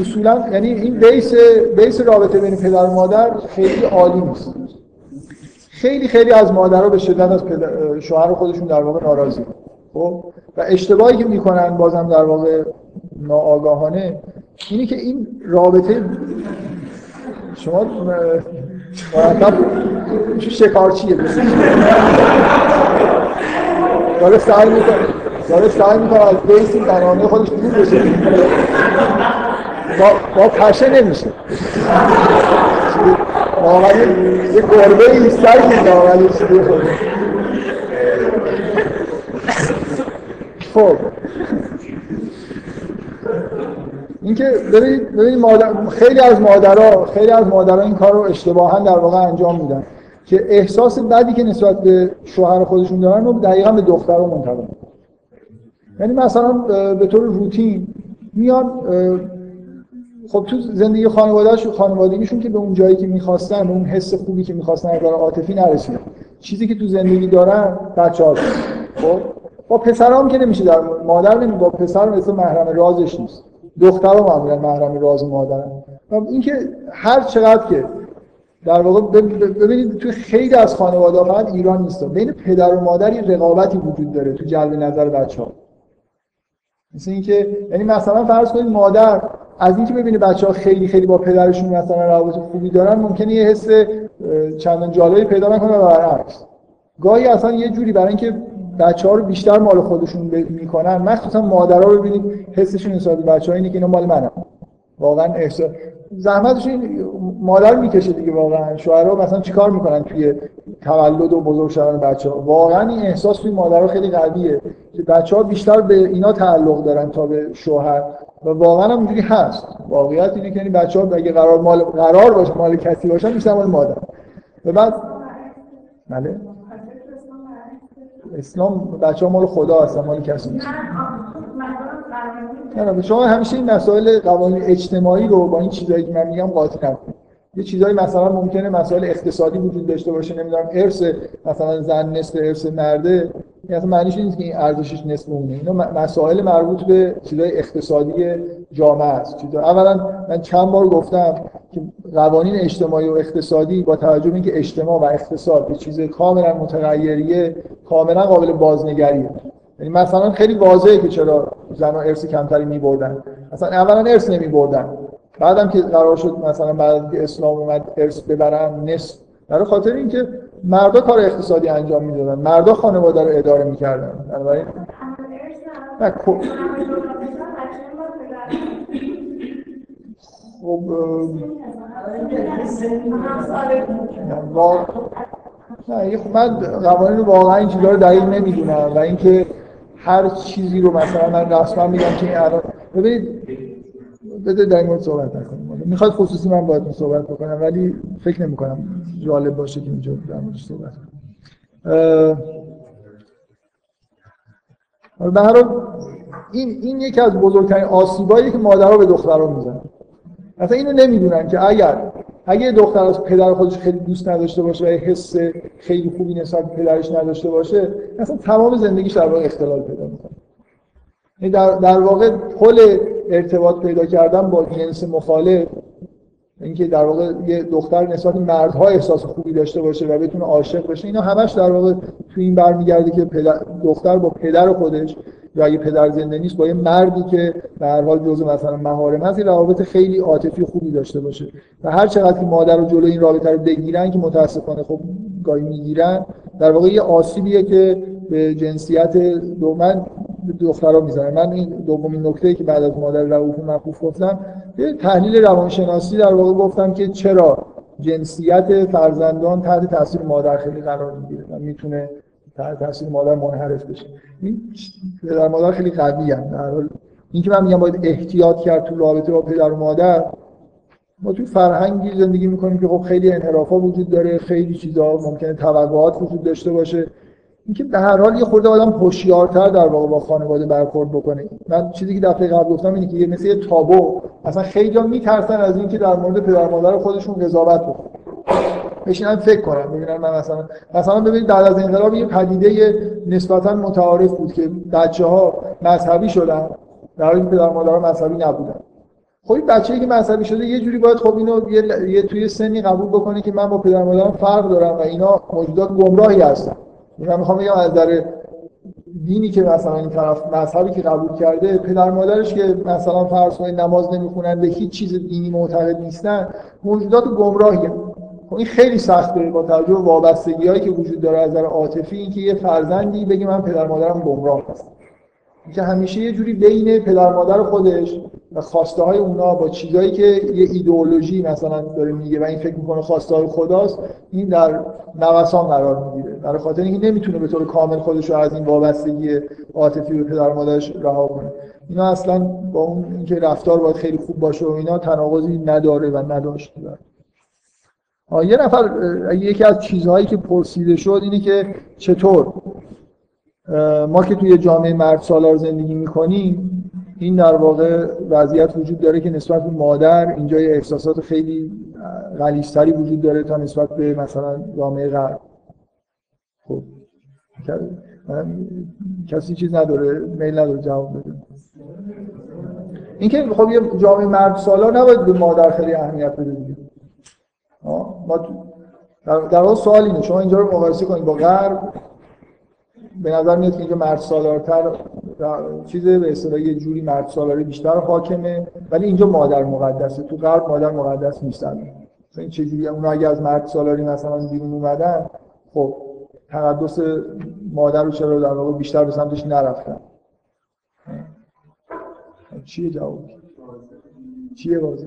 Speaker 1: اصولا یعنی این بیس بیس رابطه بین پدر و مادر خیلی عالی نیست. خیلی خیلی از مادرها به شدت از شوهر خودشون در واقع ناراضی. خب؟ و اشتباهی که می‌کنن بازم در واقع ناآگاهانه اینی که این رابطه شما مرتب شکارچیه داره سعی می‌کنه داره سعی می‌کنه از بیس این خودش دور بشه با, با پشه نمیشه واقعا یه گربه ایستر که واقعا چیزی خود خب اینکه ببینید ببینید مادر خیلی از مادرها خیلی از مادرها این کار رو اشتباها در واقع انجام میدن که احساس بدی که نسبت به شوهر خودشون دارن رو دقیقا به دخترها منتقل یعنی مثلا به طور روتین میان خب تو زندگی خانوادهش خانوادگیشون که به اون جایی که می‌خواستن اون حس خوبی که می‌خواستن از عاطفی نرسیدن چیزی که تو زندگی دارن بچه‌ها خب؟ با پسرام که نمیشه در مادر نمی با پسر مثل محرم رازش نیست. دخترها معمولا محرم راز مادرن. اینکه هر چقدر که در واقع ببینید تو خیلی از خانواده فقط ایران نیست. بین پدر و مادر یه رقابتی وجود داره تو جلب نظر بچه ها مثل اینکه یعنی مثلا فرض کنید مادر از اینکه ببینه بچه ها خیلی خیلی با پدرشون مثلا روابط خوبی دارن ممکنه یه حس چندان جالبی پیدا نکنه و برعکس. گاهی اصلا یه جوری برای اینکه بچه ها رو بیشتر مال خودشون می‌کنن مخصوصا مادرها ببینید حسشون نسبت به بچه ها اینه که اینا مال منم واقعا احساس زحمتش این مادر می‌کشه دیگه واقعا. شوهرها مثلا چیکار می‌کنن توی تولد و بزرگ شدن بچه ها واقعا این احساس توی مادرها خیلی قویه که بچه ها بیشتر به اینا تعلق دارن تا به شوهر. و واقعا هم اینجوری هست. واقعیت اینه که این بچه ها اگه قرار مال قرار باشه مال کسی باشن بیشتر مال مادر. و بعد بله. اسلام بچه ها مال خدا هستن مال کسی نیست. نه شما همیشه این مسائل قوانین اجتماعی رو با این چیزایی که من میگم قاطی نکنید. یه چیزایی مثلا ممکنه مسائل اقتصادی وجود داشته باشه نمی‌دونم ارث مثلا زن نصف ارث مرده. یعنی معنیش نیست که این ارزشش نصف اونه. اینا مسائل مربوط به چیزای اقتصادی جامعه است. چیزا اولا من چند بار گفتم که قوانین اجتماعی و اقتصادی با توجه به اینکه اجتماع و اقتصاد به چیز کاملا متغیریه کاملا قابل بازنگریه. یعنی مثلا خیلی واضحه که چرا زنها ارث کمتری می‌بردن. مثلا اولا ارث نمی‌بردن. بعدم که قرار شد مثلا بعد که اسلام اومد ارث ببرن نصف. برای خاطر اینکه مردا کار اقتصادی انجام می‌دادن. مردا خانواده رو اداره می‌کردن. بنابراین خب خب من قوانین رو واقعا این رو دقیق نمی‌دونم. و اینکه هر چیزی رو مثلا من رسما میگم که الان ببینید بده در مورد صحبت نکنیم. می‌خواد خصوصی من باید صحبت بکنم ولی فکر نمی کنم جالب باشه که اینجا در موردش صحبت کنم به هر این این یکی از بزرگترین آسیبایی که مادرها به دخترها می‌زنن. مثلا اینو نمی‌دونن که اگر اگه دختر از پدر خودش خیلی دوست نداشته باشه و حس خیلی خوبی نسبت پدرش نداشته باشه مثلا تمام زندگیش در واقع اختلال پیدا می‌کنه. یعنی در, در واقع پل ارتباط پیدا کردن با جنس مخالف اینکه در واقع یه دختر نسبت مردها احساس خوبی داشته باشه و بتونه عاشق بشه اینا همش در واقع تو این برمیگرده که پدر دختر با پدر خودش یا اگه پدر زنده نیست با یه مردی که به هر حال جزء مثلا محارم هست این روابط خیلی عاطفی خوبی داشته باشه. و هر چقدر که مادر رو جلو این رابطه رو بگیرن که متاسفانه خب گاهی می‌گیرن در واقع یه آسیبیه که به جنسیت دو من دخترها می‌زنه من این دومین نکته که بعد از مادر رؤوف مخوف گفتم یه تحلیل روانشناسی در واقع گفتم که چرا جنسیت فرزندان تحت تاثیر مادر خیلی قرار می‌گیره و می‌تونه تحت تاثیر مادر منحرف بشه. این پدر مادر خیلی قوی هم در حال اینکه من میگم باید احتیاط کرد تو رابطه با پدر و مادر ما توی فرهنگی زندگی می‌کنیم که خب خیلی انحرافا وجود داره خیلی چیزا ممکنه توقعات وجود داشته باشه. اینکه به هر حال یه خورده آدم هوشیارتر در واقع با خانواده برخورد بکنه. من چیزی که دفعه قبل گفتم اینه که یه مثل یه تابو. اصلا خیلی میترسن از اینکه در مورد پدر مادر خودشون قضاوت بکنن. بشینن فکر کنن ببینن من مثلا مثلا ببینید بعد از انقلاب یه پدیده نسبتا متعارف بود که بچه ها مذهبی شدن در حالی که پدر مادرها مذهبی نبودن. خب این بچه‌ای که مذهبی شده یه جوری باید خب اینو یه, یه توی سنی قبول بکنه که من با پدر مادرم فرق دارم و اینا موجودات گمراهی هستن. من می‌خوام بگم از در دینی که مثلا این طرف مذهبی که قبول کرده پدر مادرش که مثلا فرض کنید نماز نمی‌خونن به هیچ چیز دینی معتقد نیستن موجودات گمراهی خب این خیلی سخته با توجه به وابستگی هایی که وجود داره از نظر عاطفی اینکه یه فرزندی بگه من پدر مادرم گمراه هست که همیشه یه جوری بین پدر مادر خودش و خواسته های اونا با چیزایی که یه ایدئولوژی مثلا داره میگه و این فکر می‌کنه خواسته های خداست این در نوسان قرار می‌گیره. برای خاطر اینکه نمی‌تونه به طور کامل خودش رو از این وابستگی عاطفی به پدر مادرش رها کنه. اینا اصلا با اون اینکه رفتار باید خیلی خوب باشه و اینا تناقضی نداره و نداشته. یه نفر یکی از چیزهایی که پرسیده شد اینه که چطور؟ ما که توی جامعه مرد سالار زندگی می‌کنیم این در واقع وضعیت وجود داره که نسبت به مادر اینجا یه احساسات خیلی غلیظتری وجود داره تا نسبت به مثلا جامعه غرب. خب کسی چیز نداره میل نداره جواب بده. اینکه خب یه جامعه مرد سالار نباید به مادر خیلی اهمیت بده دیگه. ما در واقع سوال اینه شما اینجا رو مقایسه کنید با غرب. به نظر میاد که اینجا مرد سالارتر چیز به اصطلاح یه جوری مرد سالاری بیشتر حاکمه. ولی اینجا مادر مقدسه. تو غرب مادر مقدس نیستن. این چجوری اونا اگه از مرد سالاری مثلا بیرون اومدن خب تقدس مادر رو چرا در واقع بیشتر به سمتش نرفتن؟ چیه جواب؟ چیه واضح؟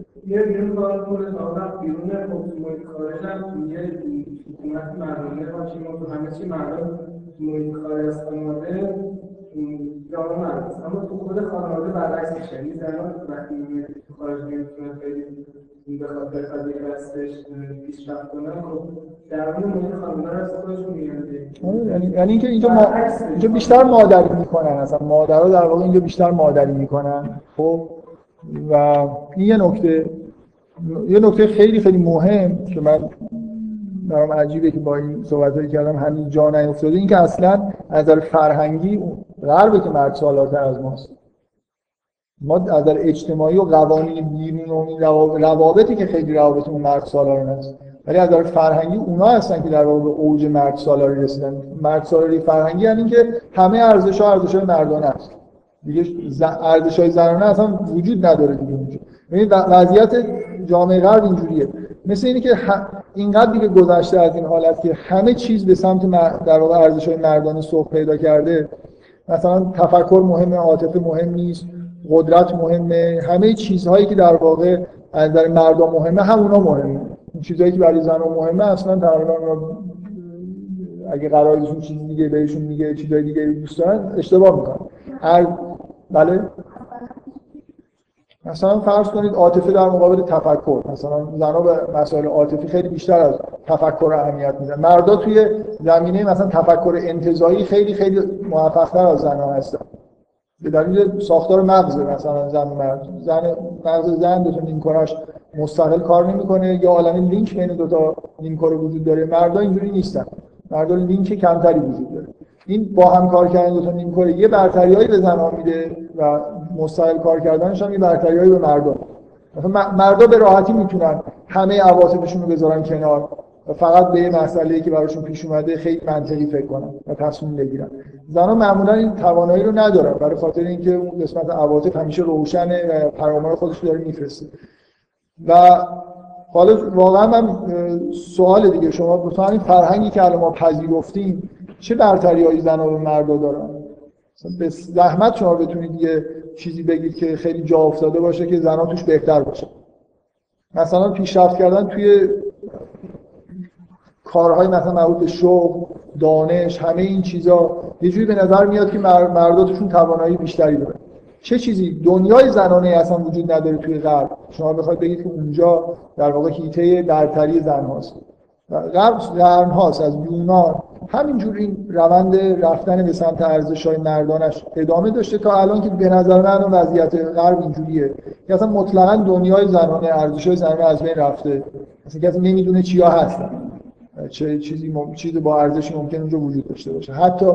Speaker 2: یه بیرون کار کنه تا وقت بیرون محیط خارج هم یه حکومت مردمه باشیم و تو همه چی مردم محیط خارج از خانواده جامعه مرد اما تو خود خانواده برعکس میشه. یعنی زنان وقتی تو خارج نمی‌تونه خیلی به خاطر قضیه هستش پیشرفت کنن خب درون محیط خانواده رو از خودشون میگن
Speaker 1: یعنی یعنی اینکه اینجا ما اینجا بیشتر مادری می‌کنن اصلا. مادرها در واقع اینجا بیشتر مادری می‌کنن. خب؟ و این یه نکته یه نکته خیلی خیلی مهم که من برام عجیبه که با این صحبت کردم همین جا نیفتاده این که اصلا از نظر فرهنگی غربه که مرد سالاتر از ماست. ما از نظر اجتماعی و قوانین بیرون و روابطی که خیلی روابط اون مرد سالاران هست ولی از نظر فرهنگی اونا هستن که در واقع اوج مرد سالاری رسیدن. مرد سالاری فرهنگی یعنی که همه ارزش ها ارزش های مردانه است. دیگه ارزش های زنانه اصلا وجود نداره دیگه اونجا ببینید وضعیت جامعه غرب اینجوریه. مثل اینه که اینقدر دیگه گذشته از این حالت که همه چیز به سمت در واقع ارزش های مردانه سوق پیدا کرده. مثلا تفکر مهمه عاطفه مهم نیست قدرت مهمه. همه چیزهایی که در واقع از نظر مردم مهمه همونا مهمه. این چیزهایی که برای زنان مهمه اصلا تقریبا اگه قرارشون چیز دیگه بهشون میگه چیزای دیگه دوست دارن اشتباه می‌کنن. بله. مثلا فرض کنید عاطفه در مقابل تفکر. مثلا زنا به مسائل عاطفی خیلی بیشتر از تفکر اهمیت میدن. مردا توی زمینه مثلا تفکر انتزاعی خیلی خیلی موفق‌تر از زنها هستن. به دلیل ساختار مغز مثلا زن مرد. زن مغز زن دو تا مستقل کار نمی‌کنه یا عالم لینک بین دو تا نیمکره وجود داره. مردا اینجوری نیستن. مردا لینک کمتری وجود داره. این با هم کار کردن دو تا نیمکره یه برتریایی به زنها میده و مستقل کار کردنش هم یه برتریایی به مردم. مثلا مردا به راحتی می‌تونن همه عواطفشون رو بذارن کنار و فقط به مسئله که براشون پیش اومده خیلی منطقی فکر کنن و تصمیم بگیرن. زنها معمولا این توانایی رو ندارن برای خاطر اینکه اون قسمت عواطف همیشه روشنه و پیام‌ها خودش داره میفرسته. و حالا واقعا من سوال دیگه شما مثلا این فرهنگی که الان ما پذیرفتیم چه برتری های زن و مردا دارن؟ به زحمت شما بتونید یه چیزی بگید که خیلی جا افتاده باشه که زنان توش بهتر باشه. مثلا پیشرفت کردن توی کارهای مثلا مربوط به شغل دانش همه این چیزا یه جوری به نظر میاد که مرداتشون توانایی بیشتری داره چه چیزی؟ دنیای زنانه اصلا وجود نداره توی غرب. شما بخواید بگید که اونجا در واقع هیته برتری زن هاست غرب قرن هاست از یونان. همینجور این روند رفتن به سمت ارزش های مردانش ادامه داشته تا الان که به نظر من وضعیت غرب اینجوریه. که اصلا مطلقا دنیای زنانه ارزش های زنانه از بین رفته. اصلا کسی نمی‌دونه چیا هستن چه چیزی مم... چیز با ارزشی ممکن اونجا وجود داشته باشه. حتی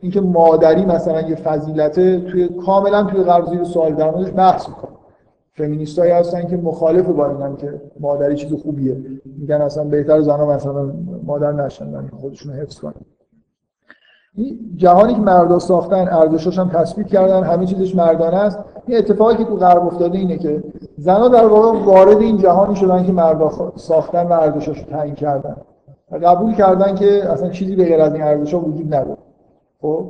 Speaker 1: اینکه مادری مثلا یه فضیلته توی کاملا توی غرب زیر سوال در بحث می‌کنه. فمینیستایی هستن که مخالف با اینن که مادری چیز خوبیه. میگن اصلا بهتر زنها مثلا مادر نشن خودشون حفظ کنن. این جهانی که مردا ساختن ارزشاش هم تثبیت کردن همه چیزش مردانه است. این اتفاقی که تو غرب افتاده اینه که زنها در واقع وارد این جهانی شدن که مردا ساختن و ارزشاش رو تعیین کردن. و قبول کردن که اصلا چیزی به غیر از این ارزشا وجود نداره خب؟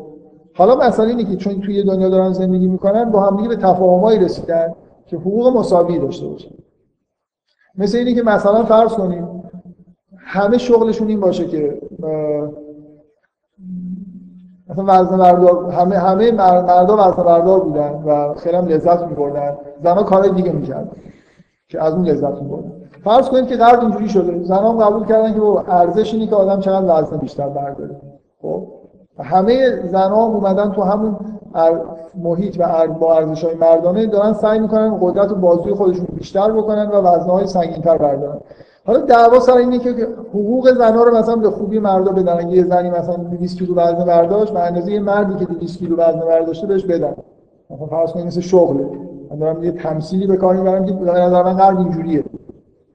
Speaker 1: حالا مسئله اینه که چون توی دنیا دارن زندگی می‌کنن با هم به تفاهمایی رسیدن. که حقوق مساوی داشته باشه مثل اینی که مثلا فرض کنید همه شغلشون این باشه که مثلا وزن بردار همه همه مردا وزن بردار بودن و خیلی هم لذت می‌بردن. زنا کار دیگه می‌کردن که از اون لذت می‌بردن. فرض کنید که قرض اینجوری شده. زنا قبول کردن که ارزش اینه که آدم چقدر وزن بیشتر برداره. خب؟ همه زنها اومدن تو همون محیط و با ارزش های مردانه دارن سعی می‌کنن قدرت و بازوی خودشون بیشتر بکنن و وزنهای سنگینتر بردارن. حالا دعوا سر اینه که حقوق زنها رو مثلا به خوبی مردا بدن. یه زنی مثلا 200 کیلو وزن برداشت به اندازه یه مردی که 200 کیلو وزن برداشته بهش بدن. مثلا فرض کنید مثل شغله. من دارم یه تمثیلی به کار می‌برم که به نظر من غرب اینجوریه.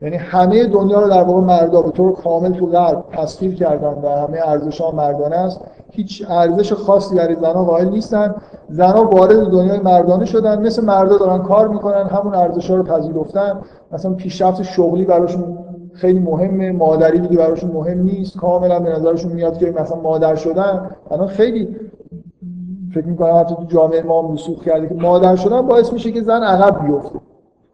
Speaker 1: یعنی همه دنیا رو در واقع مردا به طور کامل تو غرب تصویر کردن و همه ارزش‌ها مردانه است. هیچ ارزش خاصی برای زنها قائل نیستن. زنها وارد دنیای مردانه شدن. مثل مردا دارن کار می‌کنن همون ارزش‌ها رو پذیرفتن. مثلا پیشرفت شغلی براشون خیلی مهمه. مادری دیگه براشون مهم نیست. کاملا به نظرشون میاد که مثلا مادر شدن. الان خیلی فکر می‌کنم حتی تو جامعه ما هم کرده که مادر شدن باعث میشه که زن عقب بیفته.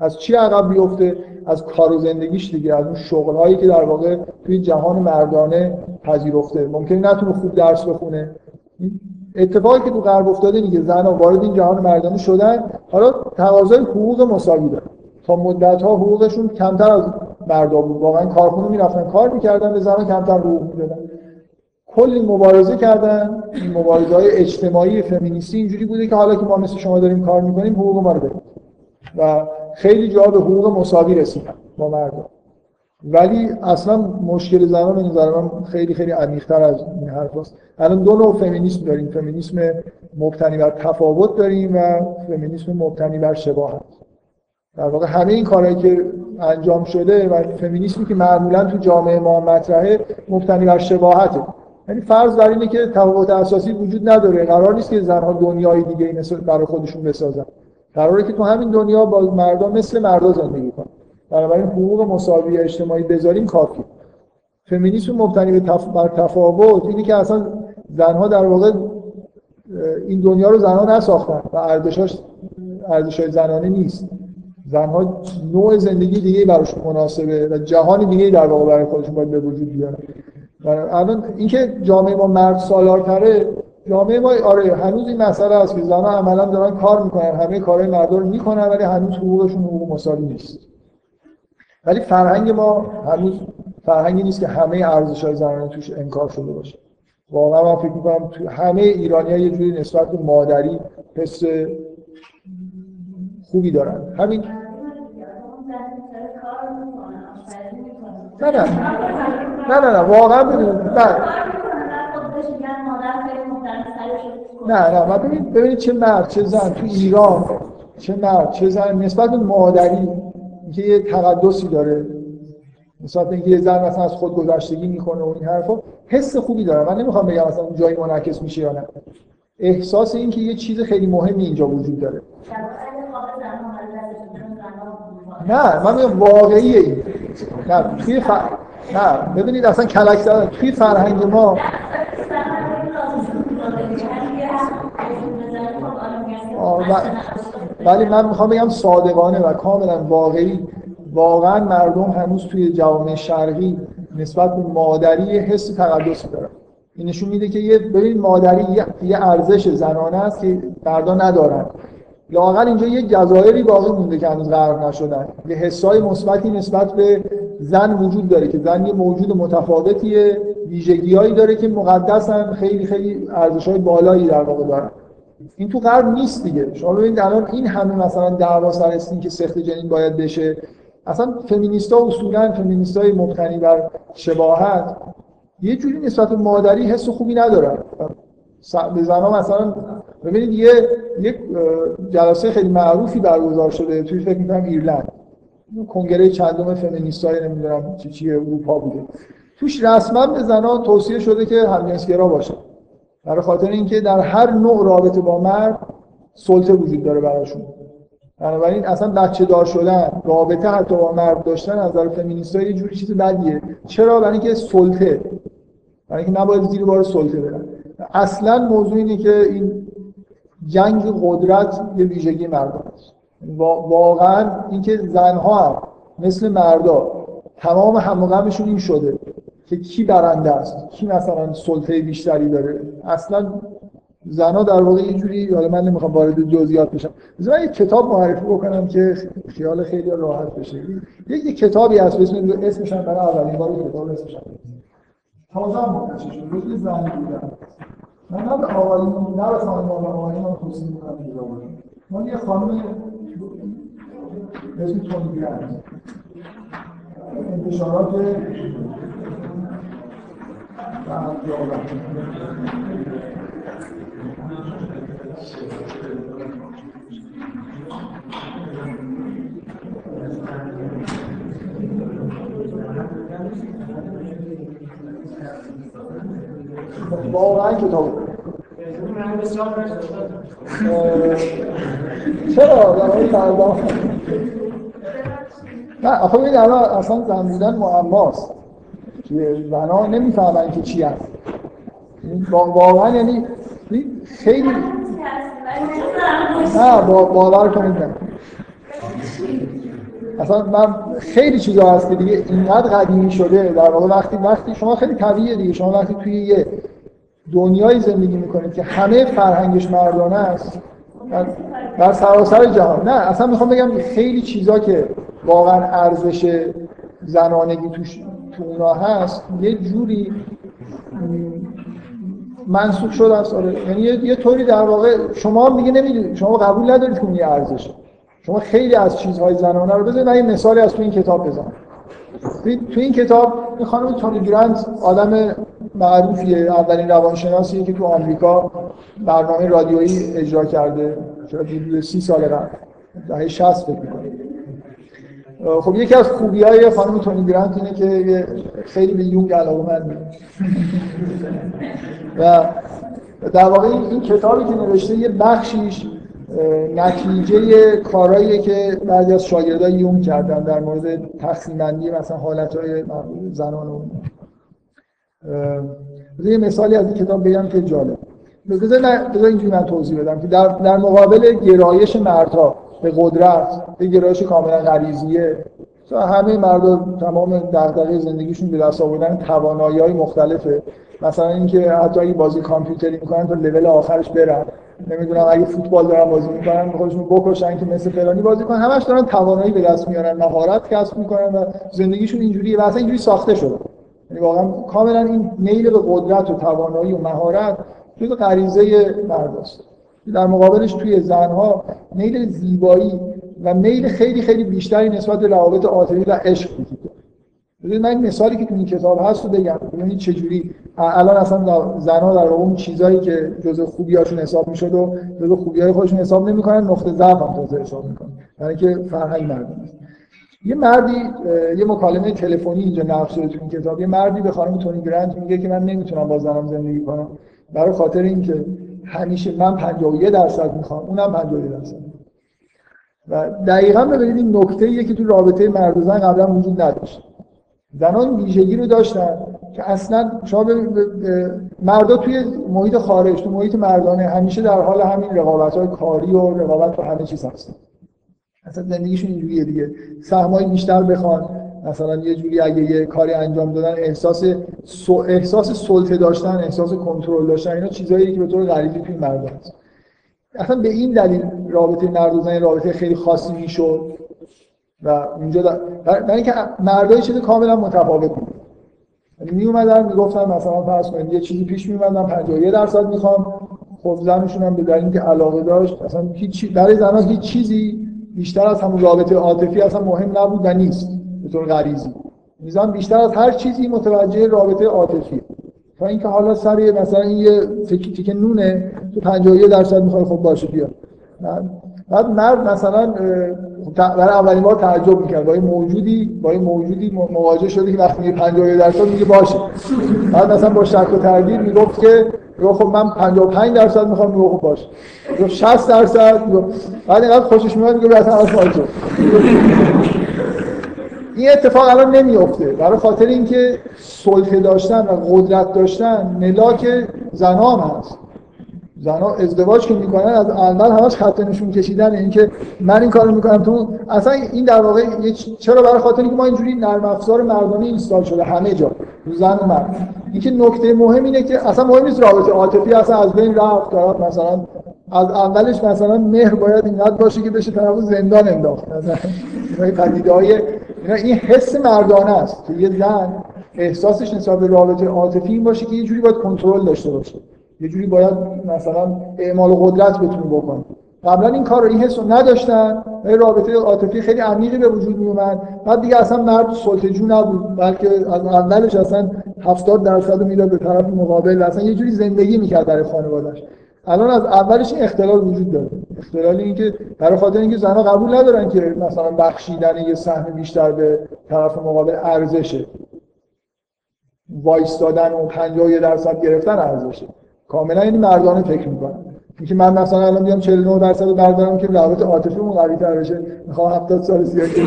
Speaker 1: از چی عقب بیفته؟ از کار و زندگیش دیگه از اون شغل هایی که در واقع توی جهان مردانه پذیرفته. ممکنه نتونه خوب درس بخونه. اتفاقی که تو غرب افتاده میگه زن وارد این جهان مردانه شدن. حالا تقاضای حقوق مساوی داره تا مدت ها حقوقشون کمتر از مردا بود. واقعا کارخونه می‌رفتن کار می‌کردن به زنان کمتر حقوق می‌دادن. کلی مبارزه کردن. این مبارزه های اجتماعی فمینیستی اینجوری بوده که حالا که ما مثل شما داریم کار می‌کنیم حقوق ما رو و خیلی جا به حقوق مساوی رسیدن با مردم. ولی اصلا مشکل زنان به نظر من خیلی خیلی عمیق‌تر از این حرف هست. الان دو نوع فمینیسم داریم. فمینیسم مبتنی بر تفاوت داریم و فمینیسم مبتنی بر شباهت. در واقع همه این کارهایی که انجام شده و فمینیسمی که معمولا تو جامعه ما مطرحه مبتنی بر شباهته. یعنی فرض بر اینه که تفاوت اساسی وجود نداره. قرار نیست که زنها دنیای دیگه برای خودشون بسازن. قراره که تو همین دنیا با مردم مثل مردا زندگی کنن بنابراین حقوق مساوی اجتماعی بذاریم کافی. فمینیسم مبتنی بر تفاوت اینی که اصلا زنها در واقع این دنیا رو زنها نساختن و ارزشاش ارزشای زنانه نیست. زنها نوع زندگی دیگه براشون مناسبه و جهان دیگه در واقع برای خودشون باید به وجود بیارن. الان اینکه جامعه ما مرد سالارتره جامعه ما آره هنوز این مسئله هست که زنها عملا دارن کار می‌کنن همه کارهای مردا رو می‌کنن ولی هنوز حقوقشون حقوق مساوی نیست. ولی فرهنگ ما هنوز فرهنگی نیست که همه ارزش های زنانه توش انکار شده باشه. واقعا من فکر می‌کنم تو همه ایرانی ها یه جوری نسبت به مادری حس خوبی دارن. همین. نه نه نه نه نه واقعا نه. نه نه ببینید ببینید چه مرد چه زن تو ایران چه مرد چه زن نسبت مادری که یه تقدسی داره. نسبت اینکه یه زن مثلا از خود گذشتگی می‌کنه و این حرفا حس خوبی داره. من نمی‌خوام بگم مثلا اون جایی منعکس میشه یا نه. احساس این که یه چیز خیلی مهمی اینجا وجود داره. نه من میگم واقعیه این. نه توی ف... نه ببینید اصلا کلک توی فرهنگ ما ولی من می‌خوام بگم صادقانه و کاملا واقعی واقعا مردم هنوز توی جوامع شرقی نسبت به مادری حس تقدسی دارن. این نشون میده که یه ببین مادری یه ارزش زنانه است که مردا ندارن. لاقل اینجا یه جزایری باقی مونده که هنوز غرق نشدن. یه حسای مثبتی نسبت به زن وجود داره که زن یه موجود متفاوتیه ویژگیهایی داره که مقدسن خیلی خیلی ارزش‌های بالایی در واقع دارن. این تو غرب نیست دیگه. شما ببینید الان این همه مثلا دعوا سر که سخت جنین باید بشه اصلا فمینیستا اصولا فمینیستای مبتنی بر شباهت یه جوری نسبت مادری حس خوبی ندارن. به زنها مثلا ببینید یه یک جلسه خیلی معروفی برگزار شده توی فکر می‌کنم ایرلند. کنگره چندم فمینیستای نمی‌دونم چی چی اروپا بوده. توش رسما به زنها توصیه شده که همجنسگرا باشه. برای خاطر اینکه در هر نوع رابطه با مرد سلطه وجود داره براشون. بنابراین اصلا بچه دار شدن رابطه حتی با مرد داشتن از نظر فمینیست‌ها یه جوری چیز بدیه. چرا؟ برای اینکه سلطه. برای اینکه نباید زیر بار سلطه برن. اصلا موضوع اینه که این جنگ قدرت یه ویژگی مردان است واقعا اینکه زنها هم مثل مردا تمام همغمشون این شده. که کی برنده است کی مثلا سلطه بیشتری داره. اصلا زنا در واقع یه جوری حالا من نمی‌خوام وارد جزئیات بشم. من یک کتاب معرفی بکنم که خیال خیلی راحت بشه. یک کتابی هست اسم اسمش برای اولین بار کتاب اسمش تازه هم منتشر شد روز زنی بودم. من نه به آقایون نه به خانم آقایون هم توصیه می‌کنم پیدا باشم من یه خانم اسم تونی گرند انتشارات واقعا کتاب چرا حال فردا؟ نه آخه ببینید الان اصلا زن بودن معماست. که زنها نمی‌فهمن که چی هست. واقعا یعنی خیلی نه باور کنید اصلا من خیلی چیزا هست که دیگه اینقدر قدیمی شده. در واقع وقتی وقتی شما خیلی طبیعیه دیگه. شما وقتی توی یه دنیای زندگی می‌کنید که همه فرهنگش مردانه است در سراسر جهان. نه اصلا می‌خوام بگم خیلی چیزا که واقعا ارزش زنانگی توش تو اونا هست یه جوری منسوخ شده است. آره یعنی یه طوری در واقع شما میگه نمی‌دونید شما قبول ندارید که اون یه ارزشه. شما خیلی از چیزهای زنانه رو بذارید من یه مثالی از تو این کتاب بزنم. تو این کتاب این خانم تونی گرانت آدم معروفیه اولین روانشناسیه که تو آمریکا برنامه رادیویی اجرا کرده. چرا؟ حدود سی سال قبل. دهه 60 فکر خب یکی از خوبی های خانم تونی گرانت اینه که خیلی به یونگ علاقه من و در واقع این کتابی که نوشته یه بخشیش نتیجه کارهایی که بعضی از شاگردای یون کردن در مورد تقسیم بندی مثلا حالتهای زنان و یه مثالی از این کتاب بگم که جالب. بذار اینجوری من توضیح بدم که در, در مقابل گرایش مردها به قدرت به گرایش کاملا غریزیه. همه مردا تمام دغدغه زندگیشون به دست آوردن توانایی های مختلفه. مثلا اینکه حتی اگه بازی کامپیوتری می‌کنن تا لول آخرش برن. نمی‌دونم اگه فوتبال دارن بازی می‌کنن خودشون بکشن که مثل فلانی بازی کنن. همش دارن توانایی به دست میارن مهارت کسب می‌کنن و زندگیشون اینجوریه و اینجوری ساخته شده. یعنی واقعا کاملا این میل به قدرت و توانایی و مهارت جزء غریزه مرداست. در مقابلش توی زنها میل زیبایی و میل خیلی خیلی بیشتری نسبت به روابط عاطفی و عشق وجود ببینید من مثالی که تو این کتاب هست رو بگم. ببینید چه جوری الان اصلا زنها در اون چیزایی که جزء خوبیاشون حساب می‌شد و جزء خوبیای خودشون حساب نمی‌کنن نقطه ضعف هم تازه حساب می‌کنن. برای اینکه فرهنگ است یه مردی یه مکالمه تلفنی اینجا نقش شده تو این کتاب. یه مردی به خانم تونی گرانت میگه که من نمی‌تونم با زنم زندگی کنم. برای خاطر اینکه همیشه من 51 درصد می‌خوام اونم 51 درصد. و دقیقا ببینید این نکته که تو رابطه مرد و زن قبلا وجود نداشت. زنان ویژگی رو داشتن که اصلا شما مردا توی محیط خارج تو محیط مردانه همیشه در حال همین رقابت های کاری و رقابت تو همه چیز هستن. اصلا زندگیشون اینجوریه دیگه. سهمای بیشتر بخوان. مثلا یه جوری اگه یه کاری انجام دادن احساس احساس سلطه داشتن احساس کنترل داشتن اینا چیزایی که به طور غریبی توی مرد هست. اصلا به این دلیل رابطه مرد زن رابطه خیلی خاصی می‌شد و اونجا برای اینکه مردای چیز کاملا متفاوت بود. یعنی می اومدن می‌گفتن مثلا فرض کنید یه چیزی پیش می اومدن 51 درصد می‌خوام. خب زنشون هم به دلیل اینکه علاقه داشت اصلا هیچ برای زنها هیچ چیزی بیشتر از همون رابطه عاطفی اصلا مهم نبود و نیست. به طور غریزی. میزان بیشتر از هر چیزی متوجه رابطه عاطفی. تا اینکه حالا سر مثلا این یه تیک نونه تو 51 درصد می‌خوای خب باشه بیا. بعد مرد مثلا برای اولین بار تعجب می‌کرد. با این موجودی با این موجودی مواجه شده که وقتی 51 درصد میگه باشه. بعد مثلا با شک و تردید می‌گفت که خب من 55 درصد می‌خوام میگه خب باشه. 60 درصد بعد اینقدر خوشش میاد میگه اصلا از این اتفاق الان نمیفته برای خاطر اینکه سلطه داشتن و قدرت داشتن ملاک زنان هست. زنها ازدواج که می‌کنن از اول همش خط نشون کشیدن اینکه من این کارو می‌کنم تو اصلا این در واقع چرا برای خاطر اینکه ما اینجوری نرم افزار مردانه اینستال شده همه جا زن و مرد. اینکه نکته مهم اینه که اصلا مهم نیست رابطه عاطفی اصلا از بین رفت طرف مثلا از اولش مثلا مهر باید اینقدر باشه که بشه طرف زندان انداخت. مثلا پدیده های اینا این حس مردانه است. که یه زن احساسش نسبت به رابطه عاطفی این باشه که یه جوری باید کنترل داشته باشه. یه جوری باید مثلا اعمال قدرت بتونه بکنه. قبلا این کار رو این حس رو نداشتن. و رابطه عاطفی خیلی عمیقی به وجود می اومد بعد دیگه اصلا مرد سلطجو نبود. بلکه از اولش اصلا 70 درصد می‌داد به طرف مقابل. اصلا یه جوری زندگی می‌کرد برای خانواده‌اش. الان از اولش اختلال وجود داره. اختلال این که برای خاطر اینکه زنها قبول ندارن که مثلا بخشیدن یه سهم بیشتر به طرف مقابل ارزشه. وایستادن و 50 درصد گرفتن ارزشه. کاملا این مردانه فکر می‌کنن. اینکه من مثلا الان بیام 49 درصد بردارم که رابطه عاطفیمون قوی تر بشه. می‌خوام 70 سال سیاسی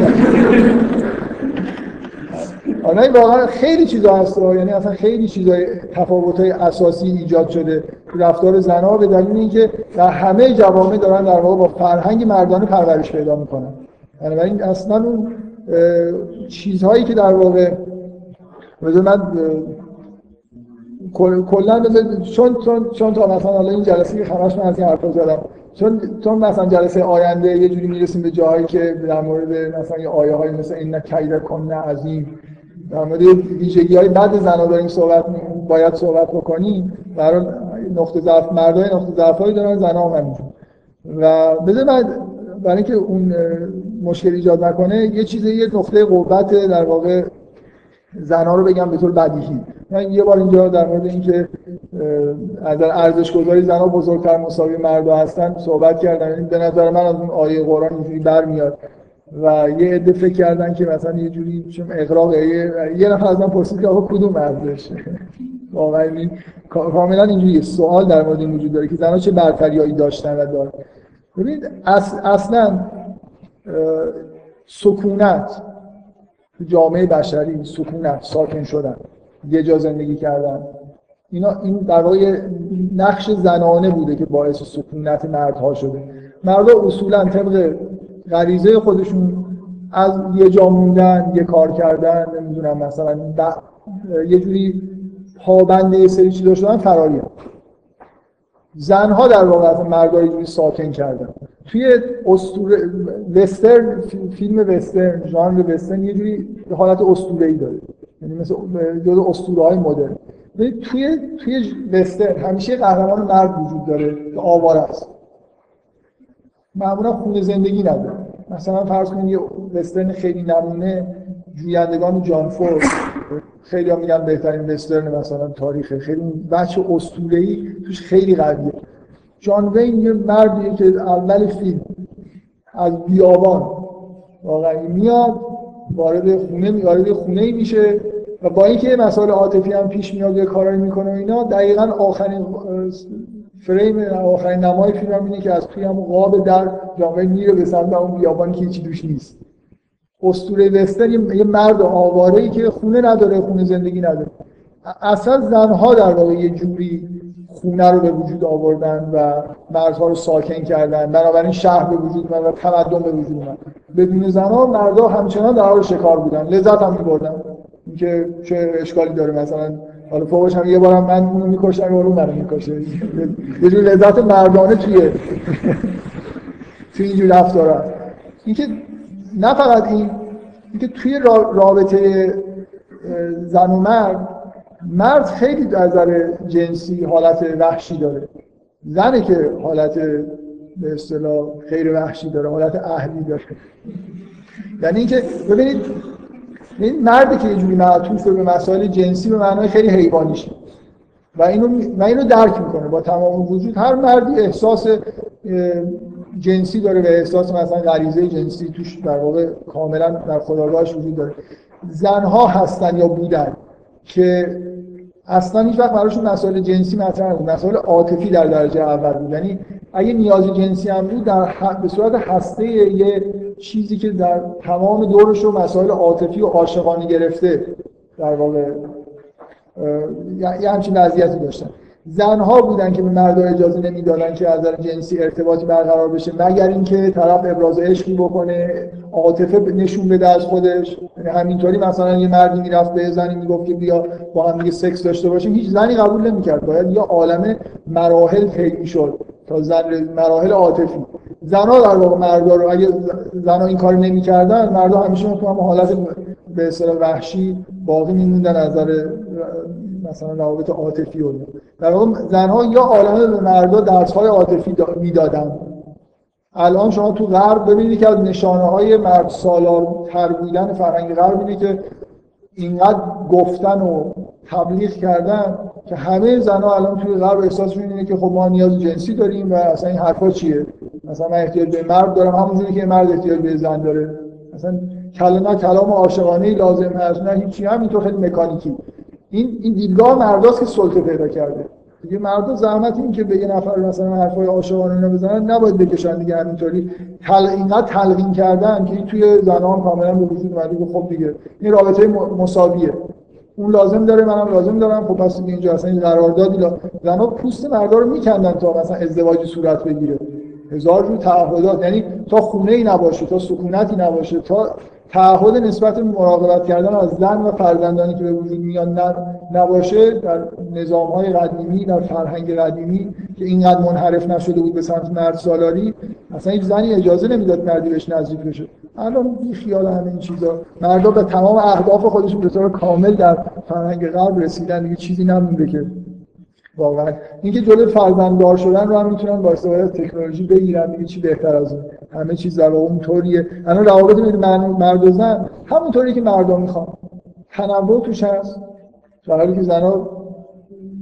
Speaker 1: آنها واقعا خیلی چیزا هست یعنی اصلا خیلی چیزای تفاوت‌های اساسی ایجاد شده. تو رفتار زنها به دلیل اینکه در همه جوامع دارن در واقع با فرهنگ مردانه پرورش پیدا می‌کنن. بنابراین اصلا اون چیزهایی که در واقع من کلا چون چون چون تا مثلا حالا این جلسه که خلاص من از این حرفا زدم چون چون مثلا جلسه آینده یه جوری می‌رسیم به جایی که در مورد مثلا یه آیه های مثل این کید کن عظیم در مورد ویژگی های بد زنا داریم صحبت باید صحبت بکنیم برای نقطه ضعف مردای نقطه ضعفایی دارن زنا هم و بده من برای اینکه اون مشکل ایجاد نکنه یه چیز یه نقطه قوت در واقع زنا رو بگم به طور بدیهی. من یه بار اینجا در مورد اینکه از ارزش گذاری زنها بزرگتر مساوی مردا هستن صحبت کردم. یعنی به نظر من از اون آیه قرآن اینجوری برمیاد. و یه عده فکر کردن که مثلا یه جوری چون اقراق یه نفر از من پرسید که آقا کدوم ارزش واقعا کاملا اینجوری سوال در مورد این وجود داره که زنها چه برتریایی داشتن و دارن. ببینید اصلا سکونت جامعه بشری سکونت ساکن شدن یه جا زندگی کردن اینا این در واقع نقش زنانه بوده که باعث سکونت مردها شده. مردها اصولا طبق غریزه خودشون از یه جا موندن یه کار کردن نمی‌دونم مثلا یه جوری پابند یه سری چیزا شدن فراری هم. زنها در واقع از مردای جوری ساکن کردن. توی اسطوره وسترن فیلم وسترن ژانر وسترن یه جوری حالت اسطوره‌ای داره. یعنی مثل جزء اسطوره های مدرن توی توی وسترن همیشه قهرمان مرد وجود داره که آوار است. معمولا خونه زندگی نداره مثلا فرض کنید یه وسترن خیلی نمونه جویندگان جان فورد. خیلی هم میگن بهترین وسترن مثلا تاریخ. خیلی بچه اسطوره‌ای توش خیلی قویه. جان وین یه مردیه که اول فیلم از بیابان واقعا میاد وارد خونه وارد خونه میشه و با اینکه مسائل عاطفی هم پیش میاد یه کارایی می‌کنه و اینا دقیقا آخرین فریم آخرین نمای فیلم اینه که از توی هم قاب در جامعه میره به سمت اون بیابانی که هیچی دوش نیست. اسطوره وستر یه مرد آواره ای که خونه نداره خونه زندگی نداره. اصلا زنها در واقع یه جوری خونه رو به وجود آوردن و مرزها رو ساکن کردن. بنابراین شهر به وجود اومد و تمدن به وجود اومد. بدون زنها مردا همچنان در حال شکار بودن. لذت هم می‌بردن. اینکه چه اشکالی داره مثلا حالا فوقش هم یه بارم من اونو می‌کشم یا اون منو می‌کشه. یه جور لذت مردانه توی توی اینجور رفتار اینکه نه فقط این اینکه توی رابطه زن و مرد مرد خیلی در نظر جنسی حالت وحشی داره. زنه که حالت به اصطلاح خیر وحشی داره حالت اهلی داره. یعنی اینکه ببینید این مردی که یه جوری معطوف به مسائل جنسی به معنای خیلی حیوانیشه. و اینو و اینو درک می‌کنه. با تمام وجود هر مردی احساس جنسی داره و احساس مثلا غریزه جنسی توش در واقع کاملا در خداگاهش وجود داره. زنها هستن یا بودن که اصلا هیچ وقت براشون مسائل جنسی مطرح نبود. مسائل عاطفی در درجه اول بود. یعنی اگه نیاز جنسی هم بود در به صورت هسته یه چیزی که در تمام دورش رو مسائل عاطفی و عاشقانه گرفته در واقع یه همچین وضعیتی داشتن. زنها بودن که به مردها اجازه نمی‌دادن که از نظر جنسی ارتباطی برقرار بشه مگر اینکه طرف ابراز عشقی بکنه عاطفه نشون بده از خودش. یعنی همینطوری مثلا یه مردی می‌رفت به زنی می‌گفت که بیا با هم دیگه سکس داشته باشیم. هیچ زنی قبول نمی‌کرد. باید یه عالمه مراحل طی شد تا زن مراحل عاطفی. زنها در واقع مردا رو اگه زنها این کار نمی‌کردن مردا همیشه تو هم حالت به اصطلاح وحشی باقی میموندن از نظر مثلا روابط عاطفی و در واقع زنها یا عالمه به مردا درس های عاطفی می‌دادن. الان شما تو غرب ببینید که از نشانه های مرد سالار تر بودن فرهنگ غرب اینه که اینقدر گفتن و تبلیغ کردن که همه زنها الان توی غرب احساس اینه که خب ما نیاز جنسی داریم و اصلا این حرفا چیه؟ مثلا من احتیاج به مرد دارم همونجوری که مرد احتیاج به زن داره. مثلا کلمه کلام عاشقانه لازم هست نه هیچی همینطور خیلی مکانیکی. این این دیدگاه مرداست که سلطه پیدا کرده. دیگه مردا زحمت این که به یه نفر مثلا حرفای عاشقانه اینا بزنن نباید بکشن دیگه همینطوری. تل اینقدر تلقین کردن که توی زنان کاملا به وجود اومده خب دیگه این رابطه مساویه. اون لازم داره منم لازم دارم. خب پس اینجا اصلا این قراردادی لا... زنا پوست مردا رو میکندن تا مثلا ازدواج صورت بگیره. هزار جو تعهدات. یعنی تا خونه ای نباشه تا سکونتی نباشه تا تعهد نسبت مراقبت کردن از زن و فرزندانی که به وجود میان نباشه در نظام های قدیمی در فرهنگ قدیمی که اینقدر منحرف نشده بود به سمت مرد سالاری اصلا هیچ زنی اجازه نمی‌داد مردی بهش نزدیک بشه. الان بی خیال همه این چیزا. مردا به تمام اهداف خودشون به طور کامل در فرهنگ غرب رسیدن دیگه چیزی نمونده که. واقعا اینکه جلوی فرزنددار شدن رو هم می‌تونن با استفاده از تکنولوژی بگیرن دیگه چی بهتر از اون؟ همه چیز در اون طوریه الان روابط بین مرد و زن همونطوری که مردم می‌خوان. تنوع توش هست. در حالی که زنها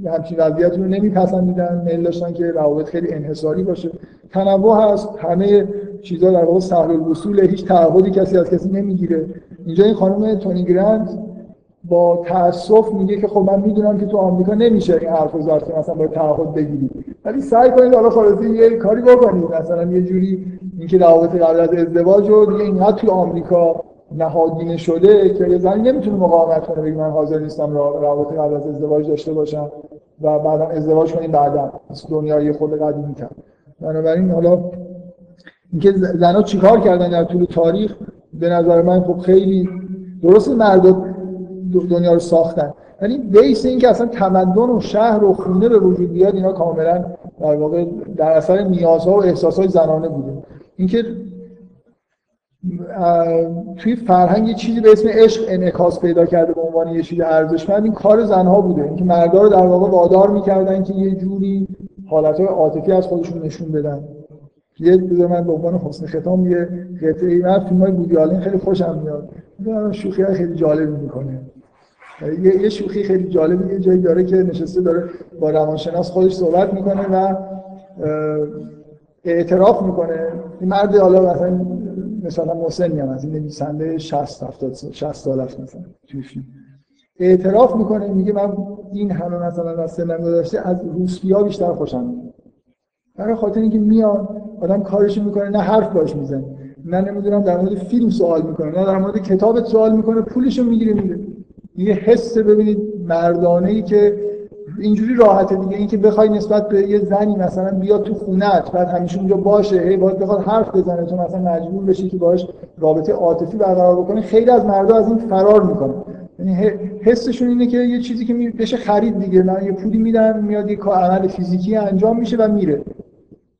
Speaker 1: همچین وضعیتی رو نمیپسندیدن میل داشتن که روابط خیلی انحصاری باشه. تنوع هست. همه چیزا در واقع سهل الوصول هیچ تعهدی کسی از کسی نمی‌گیره. اینجا این خانم تونی گرند با تاسف میگه که خب من می‌دونم که تو آمریکا نمیشه این حرفو زد که مثلا با تعهد بگیری. ولی سعی کنید حالا خلاص یه کاری بکنید. مثلا یه جوری اینکه روابط قبل از ازدواج رو دیگه اینقدر توی آمریکا نهادینه شده که یه زنی نمی‌تونه مقاومت کنه بگه من حاضر نیستم روابط قبل از ازدواج داشته باشم و بعدا ازدواج کنیم بعدا. دنیای خود قدیمی کرد بنابراین حالا اینکه زنها چیکار کردن در طول تاریخ؟ به نظر من خب خیلی درست مرد دنیا رو ساختن. ولی بیس این که اصلا تمدن و شهر و خونه به وجود بیاد اینا کاملا در واقع در اثر نیازها و احساسهای زنانه بوده. اینکه توی فرهنگ یه چیزی به اسم عشق انعکاس پیدا کرده به عنوان یه چیز ارزشمند این کار زنها بوده. اینکه مردها رو در واقع وادار می‌کردن که یه جوری حالتهای عاطفی از خودشون نشون بدن. یه بذار من به عنوان حسن ختام یه قطعه من فیلم های بودی خیلی خوشم میاد. شوخی خیلی جالب می‌کنه. یه, یه شوخی خیلی جالب یه جایی داره که نشسته داره با روانشناس خودش صحبت می‌کنه و اعتراف می‌کنه. این مرد حالا مثلا مثلا محسنی هم از این نویسنده 60 70 60 سال است مثلا اعتراف می‌کنه میگه من این همه مثلا از سنم گذاشته از روسپیا بیشتر خوشم میاد. برای خاطر اینکه میاد آدم کارش می‌کنه نه حرف باش می‌زنه. نه نمی‌دونم در مورد فیلم سوال می‌کنه نه در مورد کتاب سوال می‌کنه پولشو می‌گیره میده یه حس ببینید مردانه ای که اینجوری راحته دیگه اینکه بخوای نسبت به یه زنی مثلا بیاد تو خونت بعد همیشه اونجا باشه هی باید بخواد حرف بزنه تو مثلا مجبور بشی که باهاش رابطه عاطفی برقرار بکنی. خیلی از مردا از این فرار می‌کنن. یعنی حسشون اینه که یه چیزی که بشه خرید دیگه من یه پولی میدم میاد یه کار عمل فیزیکی انجام میشه و میره.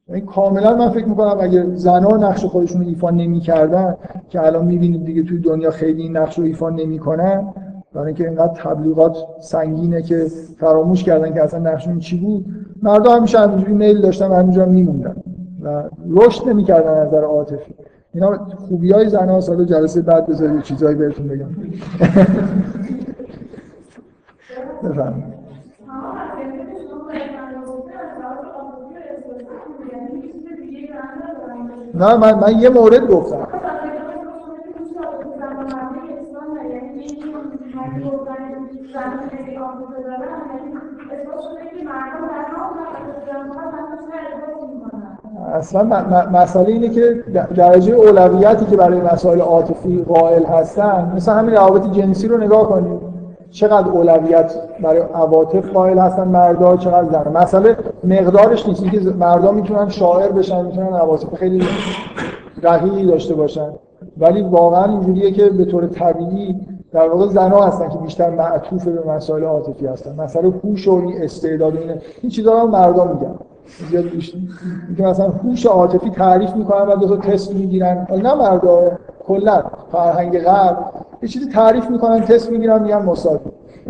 Speaker 1: یعنی کاملا من فکر می‌کنم اگه زنها نقش خودشون رو ایفا نمی‌کردن که الان می‌بینید دیگه توی دنیا خیلی این نقش رو ایفا نمی‌کنن برای اینکه اینقدر تبلیغات سنگینه که فراموش کردن که اصلا نقشون چی بود. مردا همیشه همینجوری میل داشتن و همینجا میموندن و رشد نمی‌کردن از نظر عاطفی. اینا خوبی های زن ها سال جلسه بعد بذارید چیزایی بهتون بگم. بفرمایید. نه من, من یه مورد گفتم. اصلا مسئله اینه که درجه اولویتی که برای مسائل عاطفی قائل هستن مثل همین روابط جنسی رو نگاه کنید چقدر اولویت برای عواطف قائل هستن مردا چقدر زن مسئله مقدارش نیست. که مردا می‌تونن شاعر بشن می‌تونن عواطف خیلی رقیقی داشته باشن. ولی واقعا اینجوریه که به طور طبیعی در واقع زنها هستن که بیشتر معطوف به مسائل عاطفی هستن. مثلا هوش و استعداد این این چیزا رو مردا میگن. زیاد که مثلا هوش عاطفی تعریف می‌کنن و دو تا تست می‌گیرن. نه مردا کلا فرهنگ غرب یه چیزی تعریف می‌کنن تست می‌گیرن میگن مساوی.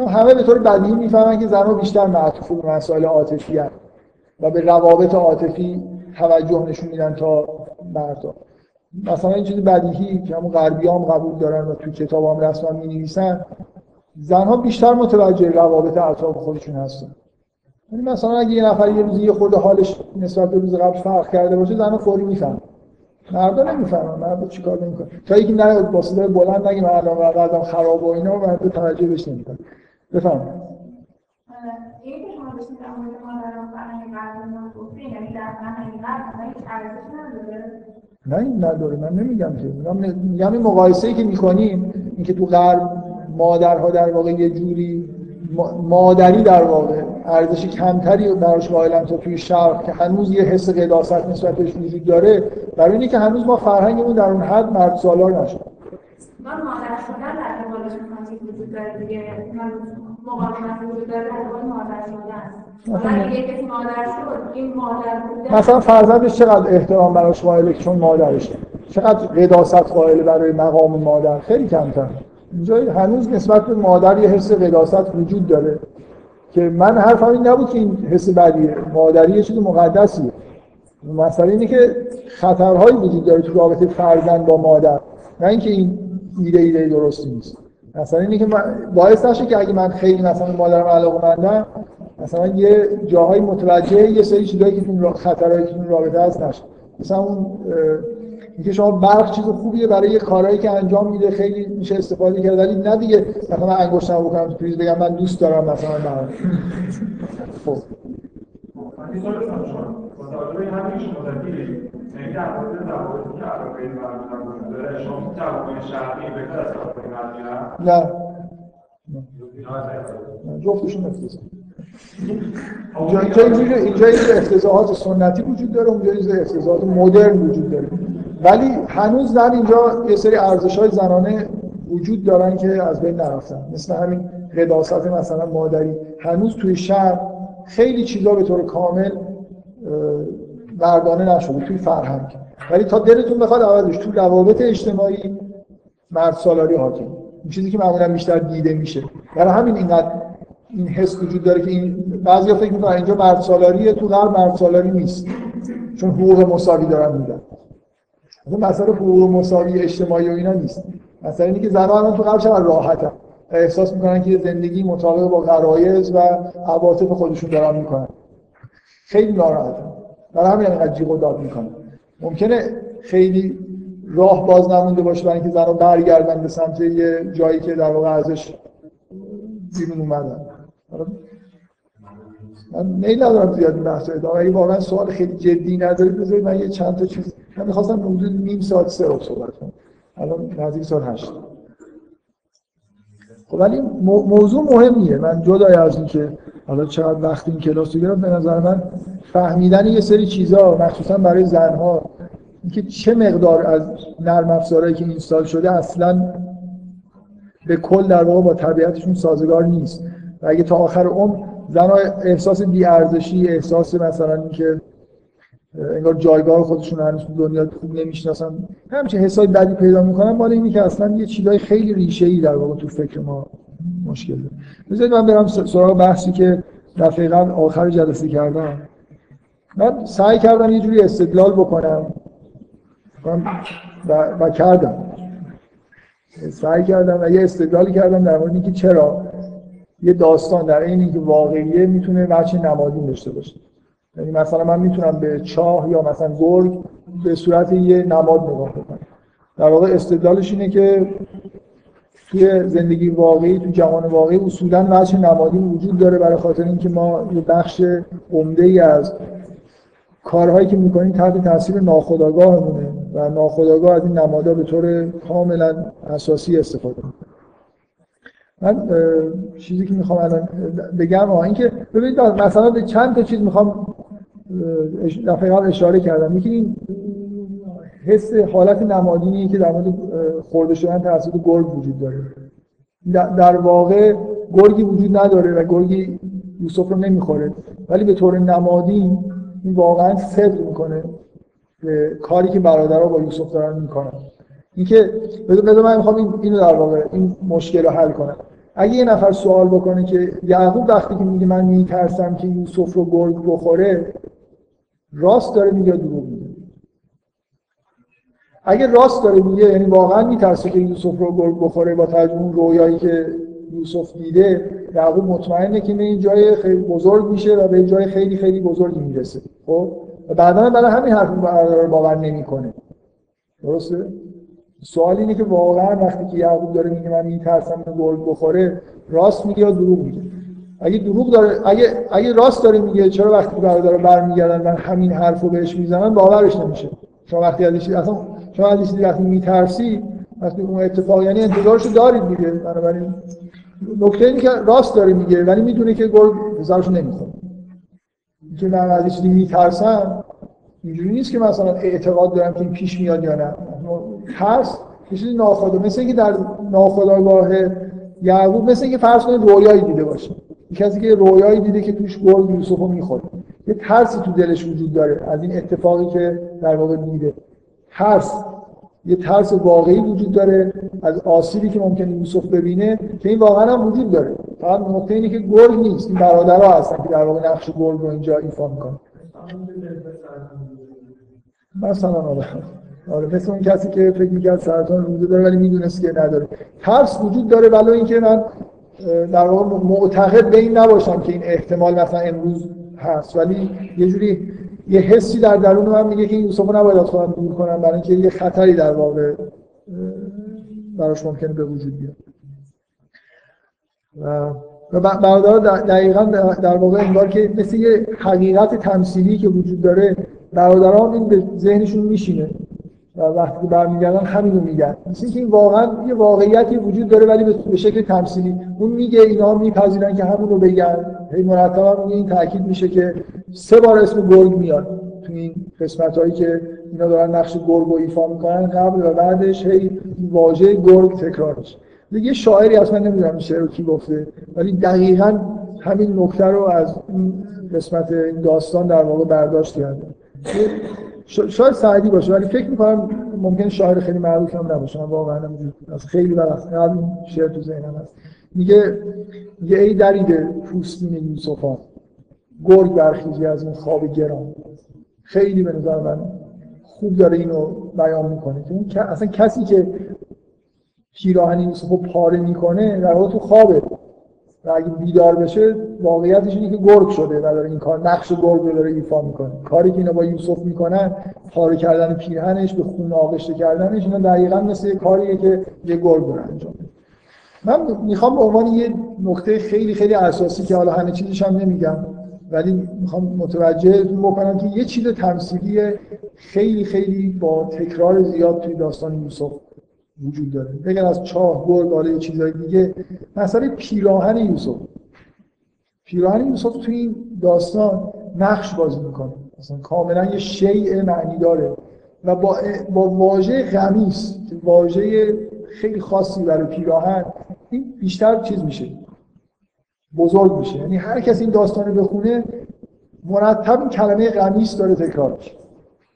Speaker 1: همه به طور بدیهی می‌فهمن که زنها بیشتر معطوف به مسائل عاطفی هستن و به روابط عاطفی توجه نشون میدن تا مردا. مثلا این چیزی بدیهی که همون غربی هم قبول دارن و توی کتاب هم رسما می نویسن زنها بیشتر متوجه روابط اطراف خودشون هستن. یعنی مثلا اگه یه نفر یه روزی یه خورده حالش نسبت به روز قبل فرق کرده باشه زنها فوری می‌فهمن. مردا نمی‌فهمن. مردا چیکار نمی‌کنن. تا اینکه نه با صدای بلند نگیم الان وضعم خراب و اینا مردا توجه بهش نمی‌کنن. بفهم این که شما داشتید در مورد مادران فرهنگ غرب گفتین یعنی در فرهنگ نداره. نه این نداره. من نمیگم که. میگم این مقایسه که می‌کنیم اینکه تو غرب مادرها در واقع یه جوری مادری در واقع ارزش کمتری براش قائلن تا توی شرق که هنوز یه حس قداست نسبتش وجود داره برای اینه که هنوز ما فرهنگمون در اون حد مرد سالار نشد.
Speaker 3: ما مادر شدن در قبالش وجود داره دیگه. مقاومت وجود داره در مادر شدن
Speaker 1: مثلا فرزندش چقدر احترام براش قائله چون مادرشه؟ چقدر قداست قائله برای مقام مادر؟ خیلی کمتر. اینجا هنوز نسبت به مادر یه حس قداست وجود داره که من حرفم این نبود که این حس بدیه. مادری یه چیز مقدسیه. مثلا اینه که خطرهایی وجود داره تو رابطه فرزند با مادر. نه اینکه این ایده ایده درستی نیست. مثلا اینه که باعث نشه که اگه من خیلی مثلا مادرم علاقه مندم مثلا یه جاهای متوجه یه سری چیزایی که تو خطرهایی که رابطه هست نشه. مثلا اون اینکه شما برق چیز خوبیه برای یه کارهایی که انجام میده خیلی میشه استفاده کرد. ولی نه دیگه. مثلا من انگشتم بکنم تو پریز بگم من دوست دارم مثلا برق خب. نه. جفتشون افتضاح. اینجا اینجا افتضاحات سنتی وجود داره اونجا افتضاحات مدرن وجود داره. ولی هنوز زن اینجا یه سری ارزش های زنانه وجود دارن که از بین نرفتن. مثل همین قداست مثلا مادری. هنوز توی شهر خیلی چیزا به طور کامل مردانه نشده توی فرهنگ. ولی تا دلتون بخواد عوضش تو روابط اجتماعی مرد سالاری حاکم. این چیزی که معمولا بیشتر دیده میشه. برای همین اینقدر این حس وجود داره که این بعضیا فکر می‌کنن اینجا مرد سالاریه تو غرب مرد سالاری نیست. چون حقوق مساوی دارن میدن. مثلا حقوق مساوی اجتماعی و اینا نیست. مثلا اینکه زنان الان تو چقدر راحتن. احساس می‌کنن که زندگی مطابق با غرایز و عواطف خودشون دارن می‌کنن. خیلی ناراحتن. برای همین اینقدر جیغ و داد می‌کنن. ممکنه خیلی راه باز نمونده باشه برای اینکه زنان برگردن به سمت یه جایی که در واقع ازش بیرون اومدن. من میل ندارم زیاد این بحث اگه واقعا سوال خیلی جدی ندارید بذارید من یه چند تا چیز من می‌خواستم حدود نیم ساعت سه رو صحبت کنم. الان نزدیک ساعت هشت. خب ولی موضوع مهمیه. من جدای از این که حالا چقدر وقت این کلاس رو گرفت به نظر من فهمیدن یه سری چیزها مخصوصا برای زنها اینکه چه مقدار از نرم افزارهایی که اینستال شده اصلا به کل در واقع با طبیعتشون سازگار نیست. و اگه تا آخر عمر زنها احساس بیارزشی احساس مثلا اینکه انگار جایگاه خودشون هنوز دنیا خوب نمی‌شناسن. همچین حسای بدی پیدا می‌کنن مال اینی که اصلا یه چیزای خیلی ریشه ای در واقع تو فکر ما مشکل داره. بذارید من برم سراغ بحثی که دفعه آخر جلسه کردم. من سعی کردم یه جوری استدلال بکنم. و, و کردم. سعی کردم و یه استدلالی کردم در مورد اینکه چرا یه داستان در این اینکه واقعیه می‌تونه وجه نمادین داشته باشه. یعنی مثلا من می‌تونم به چاه یا مثلا گرگ به صورت یه نماد نگاه بکنم. در واقع استدلالش اینه که توی زندگی واقعی تو جهان واقعی اصولا وجه نمادین وجود داره برای خاطر اینکه ما یه بخش عمده ای از کارهایی که می‌کنیم تحت تاثیر ناخودآگاهمونه و ناخودآگاه از این نمادها به طور کاملا اساسی استفاده می‌کنه. من چیزی که می‌خوام الان بگم اینکه ببینید مثلا به چند تا چیز می‌خوام دفعه اشاره کردم یکی این حس حالت نمادینی که در مورد خورده شدن توسط گرگ وجود داره. در واقع گرگی وجود نداره و گرگی یوسف رو نمی‌خوره. ولی به طور نمادین این واقعا صدق می‌کنه به کاری که برادرها با یوسف دارن می‌کنن. اینکه بذار من می‌خوام اینو در واقع این مشکل رو حل کنم. اگه یه نفر سوال بکنه که یعقوب وقتی که میگه من میترسم که یوسف رو گرگ بخوره راست داره میگه دروغ میگه؟ اگه راست داره میگه یعنی واقعا میترسه که یوسف رو گرگ بخوره با توجه اون رویایی که یوسف دیده یعقوب مطمئنه که به این جای خیلی بزرگ میشه و به جای خیلی خیلی بزرگی می‌رسه. خب؟ و بعدا برای همین حرف رو باور نمی‌کنه. درسته؟ سوال اینه که واقعا وقتی که یعقوب داره میگه من میترسم گرگ بخوره راست میگه یا دروغ میگه؟ اگه دروغ داره اگه اگه راست داره میگه چرا وقتی برادر برمیگردن من همین حرفو بهش می‌زنن باورش نمیشه. شما وقتی ازش اصلا شما ازش وقتی میترسی وقتی اون اتفاق یعنی انتظارشو دارید دیگه. بنابراین نکته اینه که راست داره میگه ولی می‌دونه که گل هزارشو نمی‌خوره. که من از چیزی میترسم اینجوری نیست که مثلا اعتقاد دارم که این پیش میاد یا نه. هست یه چیزی ناخودآگاه مثل اینکه در ناخودآگاه یعقوب مثل اینکه فرض کنید رویایی دیده باشه. کسی که رویایی دیده که توش گل یوسف رو می‌خوره. یه ترسی تو دلش وجود داره از این اتفاقی که در واقع دیده ترس یه ترس واقعی وجود داره از آسیبی که ممکنه یوسف ببینه که این واقعا هم وجود داره. فقط نقطه اینه که گرگ نیست. این برادرها هستن که در واقع نقش گرگ رو اینجا ایفا می‌کنن. مثلا آره. آره مثل اون کسی که فکر می‌کرد سرطان روزه داره ولی می‌دونست که نداره. ترس وجود داره ولی اینکه من در واقع معتقد به این نباشم که این احتمال مثلا امروز هست. ولی یه جوری یه حسی در درون من میگه که یوسف نباید از خودم دور کنم برای اینکه یه خطری در واقع براش ممکنه به وجود بیاد. و برادرها دقیقا در واقع انگار که مثل یه حقیقت تمثیلی که وجود داره برادران این به ذهنشون میشینه. و وقتی برمیگردن همینو میگن. مثل که این واقعا یه واقعیتی وجود داره ولی به شکل تمثیلی. اون میگه اینا میپذیرن که همون رو بگن. هی مرتبا این تاکید میشه که سه بار اسم گرگ میاد تو این قسمت هایی که اینا دارن نقش گرگ رو ایفا می‌کنن قبل و بعدش هی واژه گرگ تکرار میشه. یه شاعری اصلا نمی‌دونم شعر رو کی گفته ولی دقیقا همین نکته رو از این قسمت داستان در واقع برداشت کرده شاید سعدی باشه ولی فکر می‌کنم ممکن شاعر خیلی معروف هم نباشه. من واقعا از خیلی وقت این شعر تو ذهنم هست. میگه یه ای دریده پوستین یوسفان گرگ برخیزی از این خواب گران. خیلی به نظر من خوب داره اینو بیان می‌کنه. که اون اصلا کسی که پیراهن یوسف رو پاره می‌کنه در واقع تو خوابه. و اگه بیدار بشه واقعیتش اینه که گرگ شده و داره این کار نقش گرگ رو داره ایفا می‌کنه. کاری که اینا با یوسف می‌کنن پاره کردن پیرهنش به خون آغشته کردنش اینا دقیقا مثل کاریه که یه گرگ داره انجام من می‌خوام به عنوان یه نقطه خیلی خیلی اساسی که حالا همه چیزش هم نمیگم ولی می‌خوام متوجه بکنم که یه چیز تمثیلی خیلی خیلی با تکرار زیاد توی داستان یوسف وجود داره. بگن از چاه گرگ یه چیزای دیگه. مسئله پیراهن یوسف. پیراهن یوسف توی این داستان نقش بازی می‌کنه. مثلا کاملا یه شیء معنی داره و با, با واژه غمیس واژه خیلی خاصی برای پیراهن این بیشتر چیز میشه. بزرگ میشه. یعنی هر کسی این داستان رو بخونه مرتب کلمه غمیس داره تکرار میشه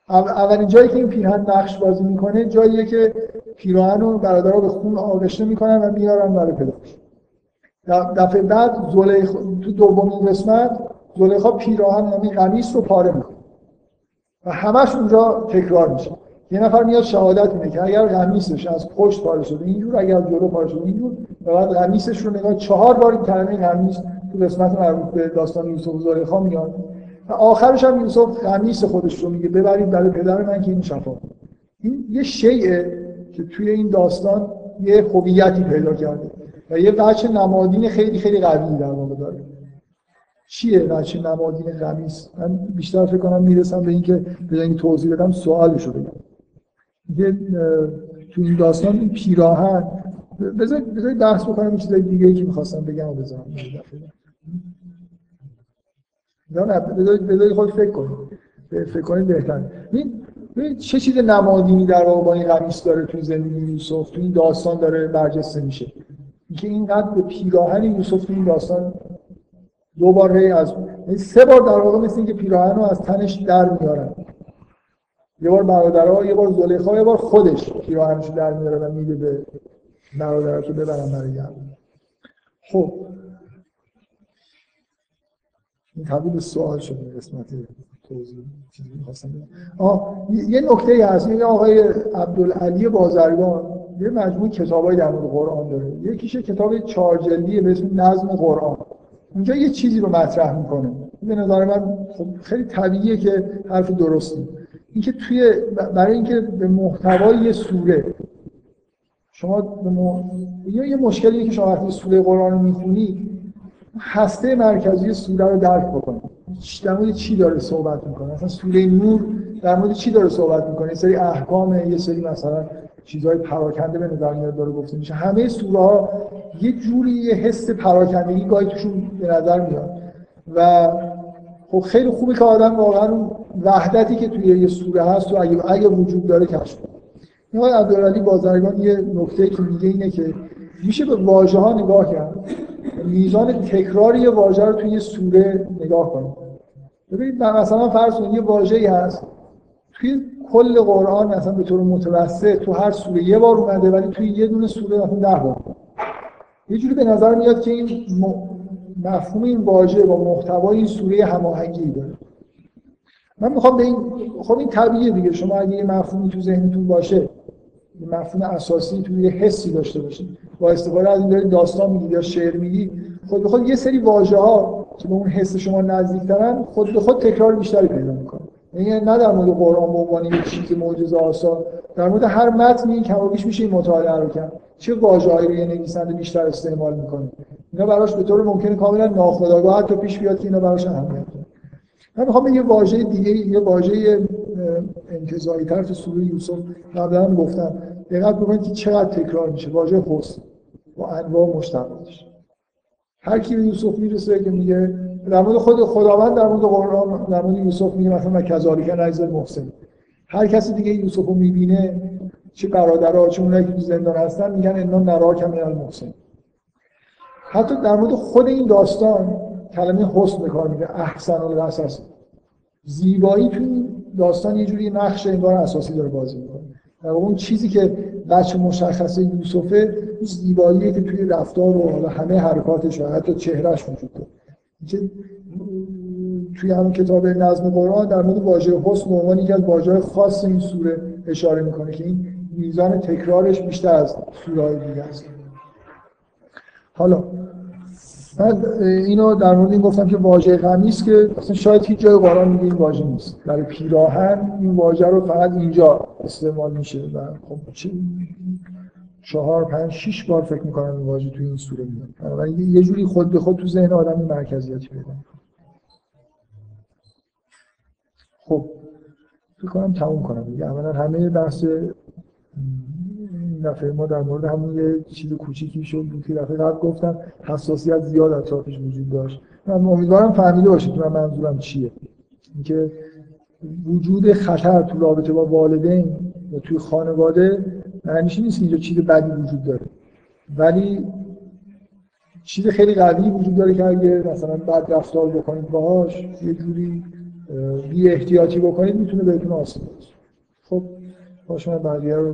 Speaker 1: اولین جایی که این پیراهن نقش بازی می‌کنه جاییه که پیراهن رو برادرها به خون آغشته می‌کنن و میارن برای پدرش. دفعه بعد زلیخ تو دومین قسمت زلیخا پیراهن یعنی قمیص رو پاره می‌کنه. و همش اونجا تکرار میشه. یه نفر میاد شهادت میده که اگر قمیصش از پشت پاره شده اینجور اگر جلو پاره شده اینجور و بعد قمیصش رو نگاه چهار بار این کلمه قمیص تو قسمت مربوط به داستان یوسف و زلیخا میاد. آخرش هم یوسف قمیص خودش رو میگه. ببرید برای پدر من که این شفا. این یه شیء که توی این داستان یه هویتی پیدا کرده و یه بچه نمادین خیلی خیلی قوی در واقع داره. چیه بچه نمادین قمیص؟ من بیشتر فکر کنم می‌رسم به اینکه به اینکه توضیح بدم سوالشو بگم یه تو این داستان این پیراهن بذارید بحث بکنم این چیزای دیگه که می‌خواستم بگم و نه بذارید خود فکر کنید. فکر کنید بهتر چه چیز نمادینی در واقع با این قمیص داره تو زندگی یوسف؟ تو این داستان داره برجسته میشه. اینکه اینقدر به پیراهن یوسف تو این داستان دو بار از یعنی سه بار در واقع مثل اینکه پیراهن رو از تنش در میارن. یه بار برادرها یه بار زلیخا یه بار خودش پیراهنش در میاره و میده به برادرها که ببرن برای خب این به سوال شده قسمت توضیح یه نکته هست. این آقای عبدالعلی بازرگان یه مجموع کتابایی در مورد قرآن داره. یکیش کتاب چهار جلدیه به اسم نظم قرآن. اونجا یه چیزی رو مطرح می‌کنه. به نظر من خب خیلی طبیعیه که حرف درستی اینکه توی برای اینکه به محتوای یه سوره شما به یه مشکلیه که شما وقتی سوره قرآن رو می‌خونید هسته مرکزی سوره رو درک بکنید در مورد چی داره صحبت می‌کنه؟ مثلا سوره نور در مورد چی داره صحبت می‌کنه؟ یه سری احکام یه سری مثلا چیزهای پراکنده به نظر میاد داره گفته میشه. همه سوره ها یه جوری یه حس پراکندگی گاهی توشون به نظر میاد. و خب خیلی خوبه که آدم واقعا اون وحدتی که توی یه سوره هست و اگه, اگه وجود داره کشف کنه. این عبدالعلی بازرگان یه نکته که اینه که میشه به واژه ها نگاه کرد. میزان تکراری واژه رو توی یه سوره نگاه کنید ببینید مثلا فرض کنید یه واژه‌ای هست. توی کل قرآن مثلا به طور متوسط تو هر سوره یه بار اومده ولی توی یه دونه سوره مثلا ده بار. یه جوری به نظر میاد که این مفهوم این واژه با محتوای این سوره هماهنگی داره. من می‌خوام به این خب این طبیعیه دیگه. شما اگه یه مفهومی تو ذهنتون باشه یه مفهوم اساسی توی یه حسی داشته باشید با استفاده از این داستان میگید یا شعر میگی خود به خود یه سری واژه ها که به اون حس شما نزدیکترن خود به خود تکرار بیشتری پیدا می‌کنه یعنی نه در مورد قرآن به عنوان یک چیز معجزه آسا در مورد هر متنی کم بیش میشه این مطالعه رو کرد. چه واژه‌ای رو یه نویسنده بیشتر استعمال می‌کنه؟ اینا براش به طور ممکن کاملا ناخودآگاه حتی پیش بیاد که اینا براش اهمیت داره من می‌خوام یه واژه دیگه یه واژه انتزاعی تر تو سوره یوسف قبلا گفتم دقت بکنید که چقدر تکرار میشه. واژه حسن با انواع مشتقاتش هر کی به یوسف می‌رسه که میگه در مورد خود خداوند در مورد قرآن در مورد یوسف میگه مثلا کذالک نجز المحسن. هر کسی دیگه یوسف رو می‌بینه چه برادرها چه اونایی که زندان هستن میگن انا نراک من المحسن. حتی در مورد خود این داستان کلمه حسن به کار میگه احسن القصص زیبایی تو داستان یه جوری نقش انگار اساسی داره بازی می‌کنه. در اون چیزی که بچه مشخصه یوسفه زیباییه که توی رفتار و حالا همه حرکاتش و حتی چهرهش وجود داره. توی همون کتاب نظم قرآن در مورد واژه حسن به عنوان یکی از واژه‌های خاص این سوره اشاره می‌کنه که این میزان تکرارش بیشتر از سوره دیگه است. حالا من اینو در مورد این گفتم که واژه قمیص که اصلا شاید هیچ جای قرآن میگه این واژه نیست. برای پیراهن این واژه رو فقط اینجا استعمال میشه و خب چهار پنج شش بار فکر می‌کنم این واژه توی این سوره میاد. و یه جوری خود به خود تو ذهن آدم این مرکزیتی پیدا خب فکر کنم تموم کنم. دیگه اولا همه بحث دفعه ما در مورد همون یه چیز کوچیکی شد که دفعه قبل گفتم حساسیت زیاد اطرافش وجود داشت. من امیدوارم فهمیده باشید من منظورم چیه. اینکه وجود خطر تو رابطه با والدین یا توی خانواده معنیش نیست که اینجا چیز بدی وجود داره. ولی چیز خیلی قوی وجود داره که اگه مثلا بد رفتار بکنید باهاش یه جوری بی احتیاطی بکنید می‌تونه بهتون آسیب خب باشه من بقیه رو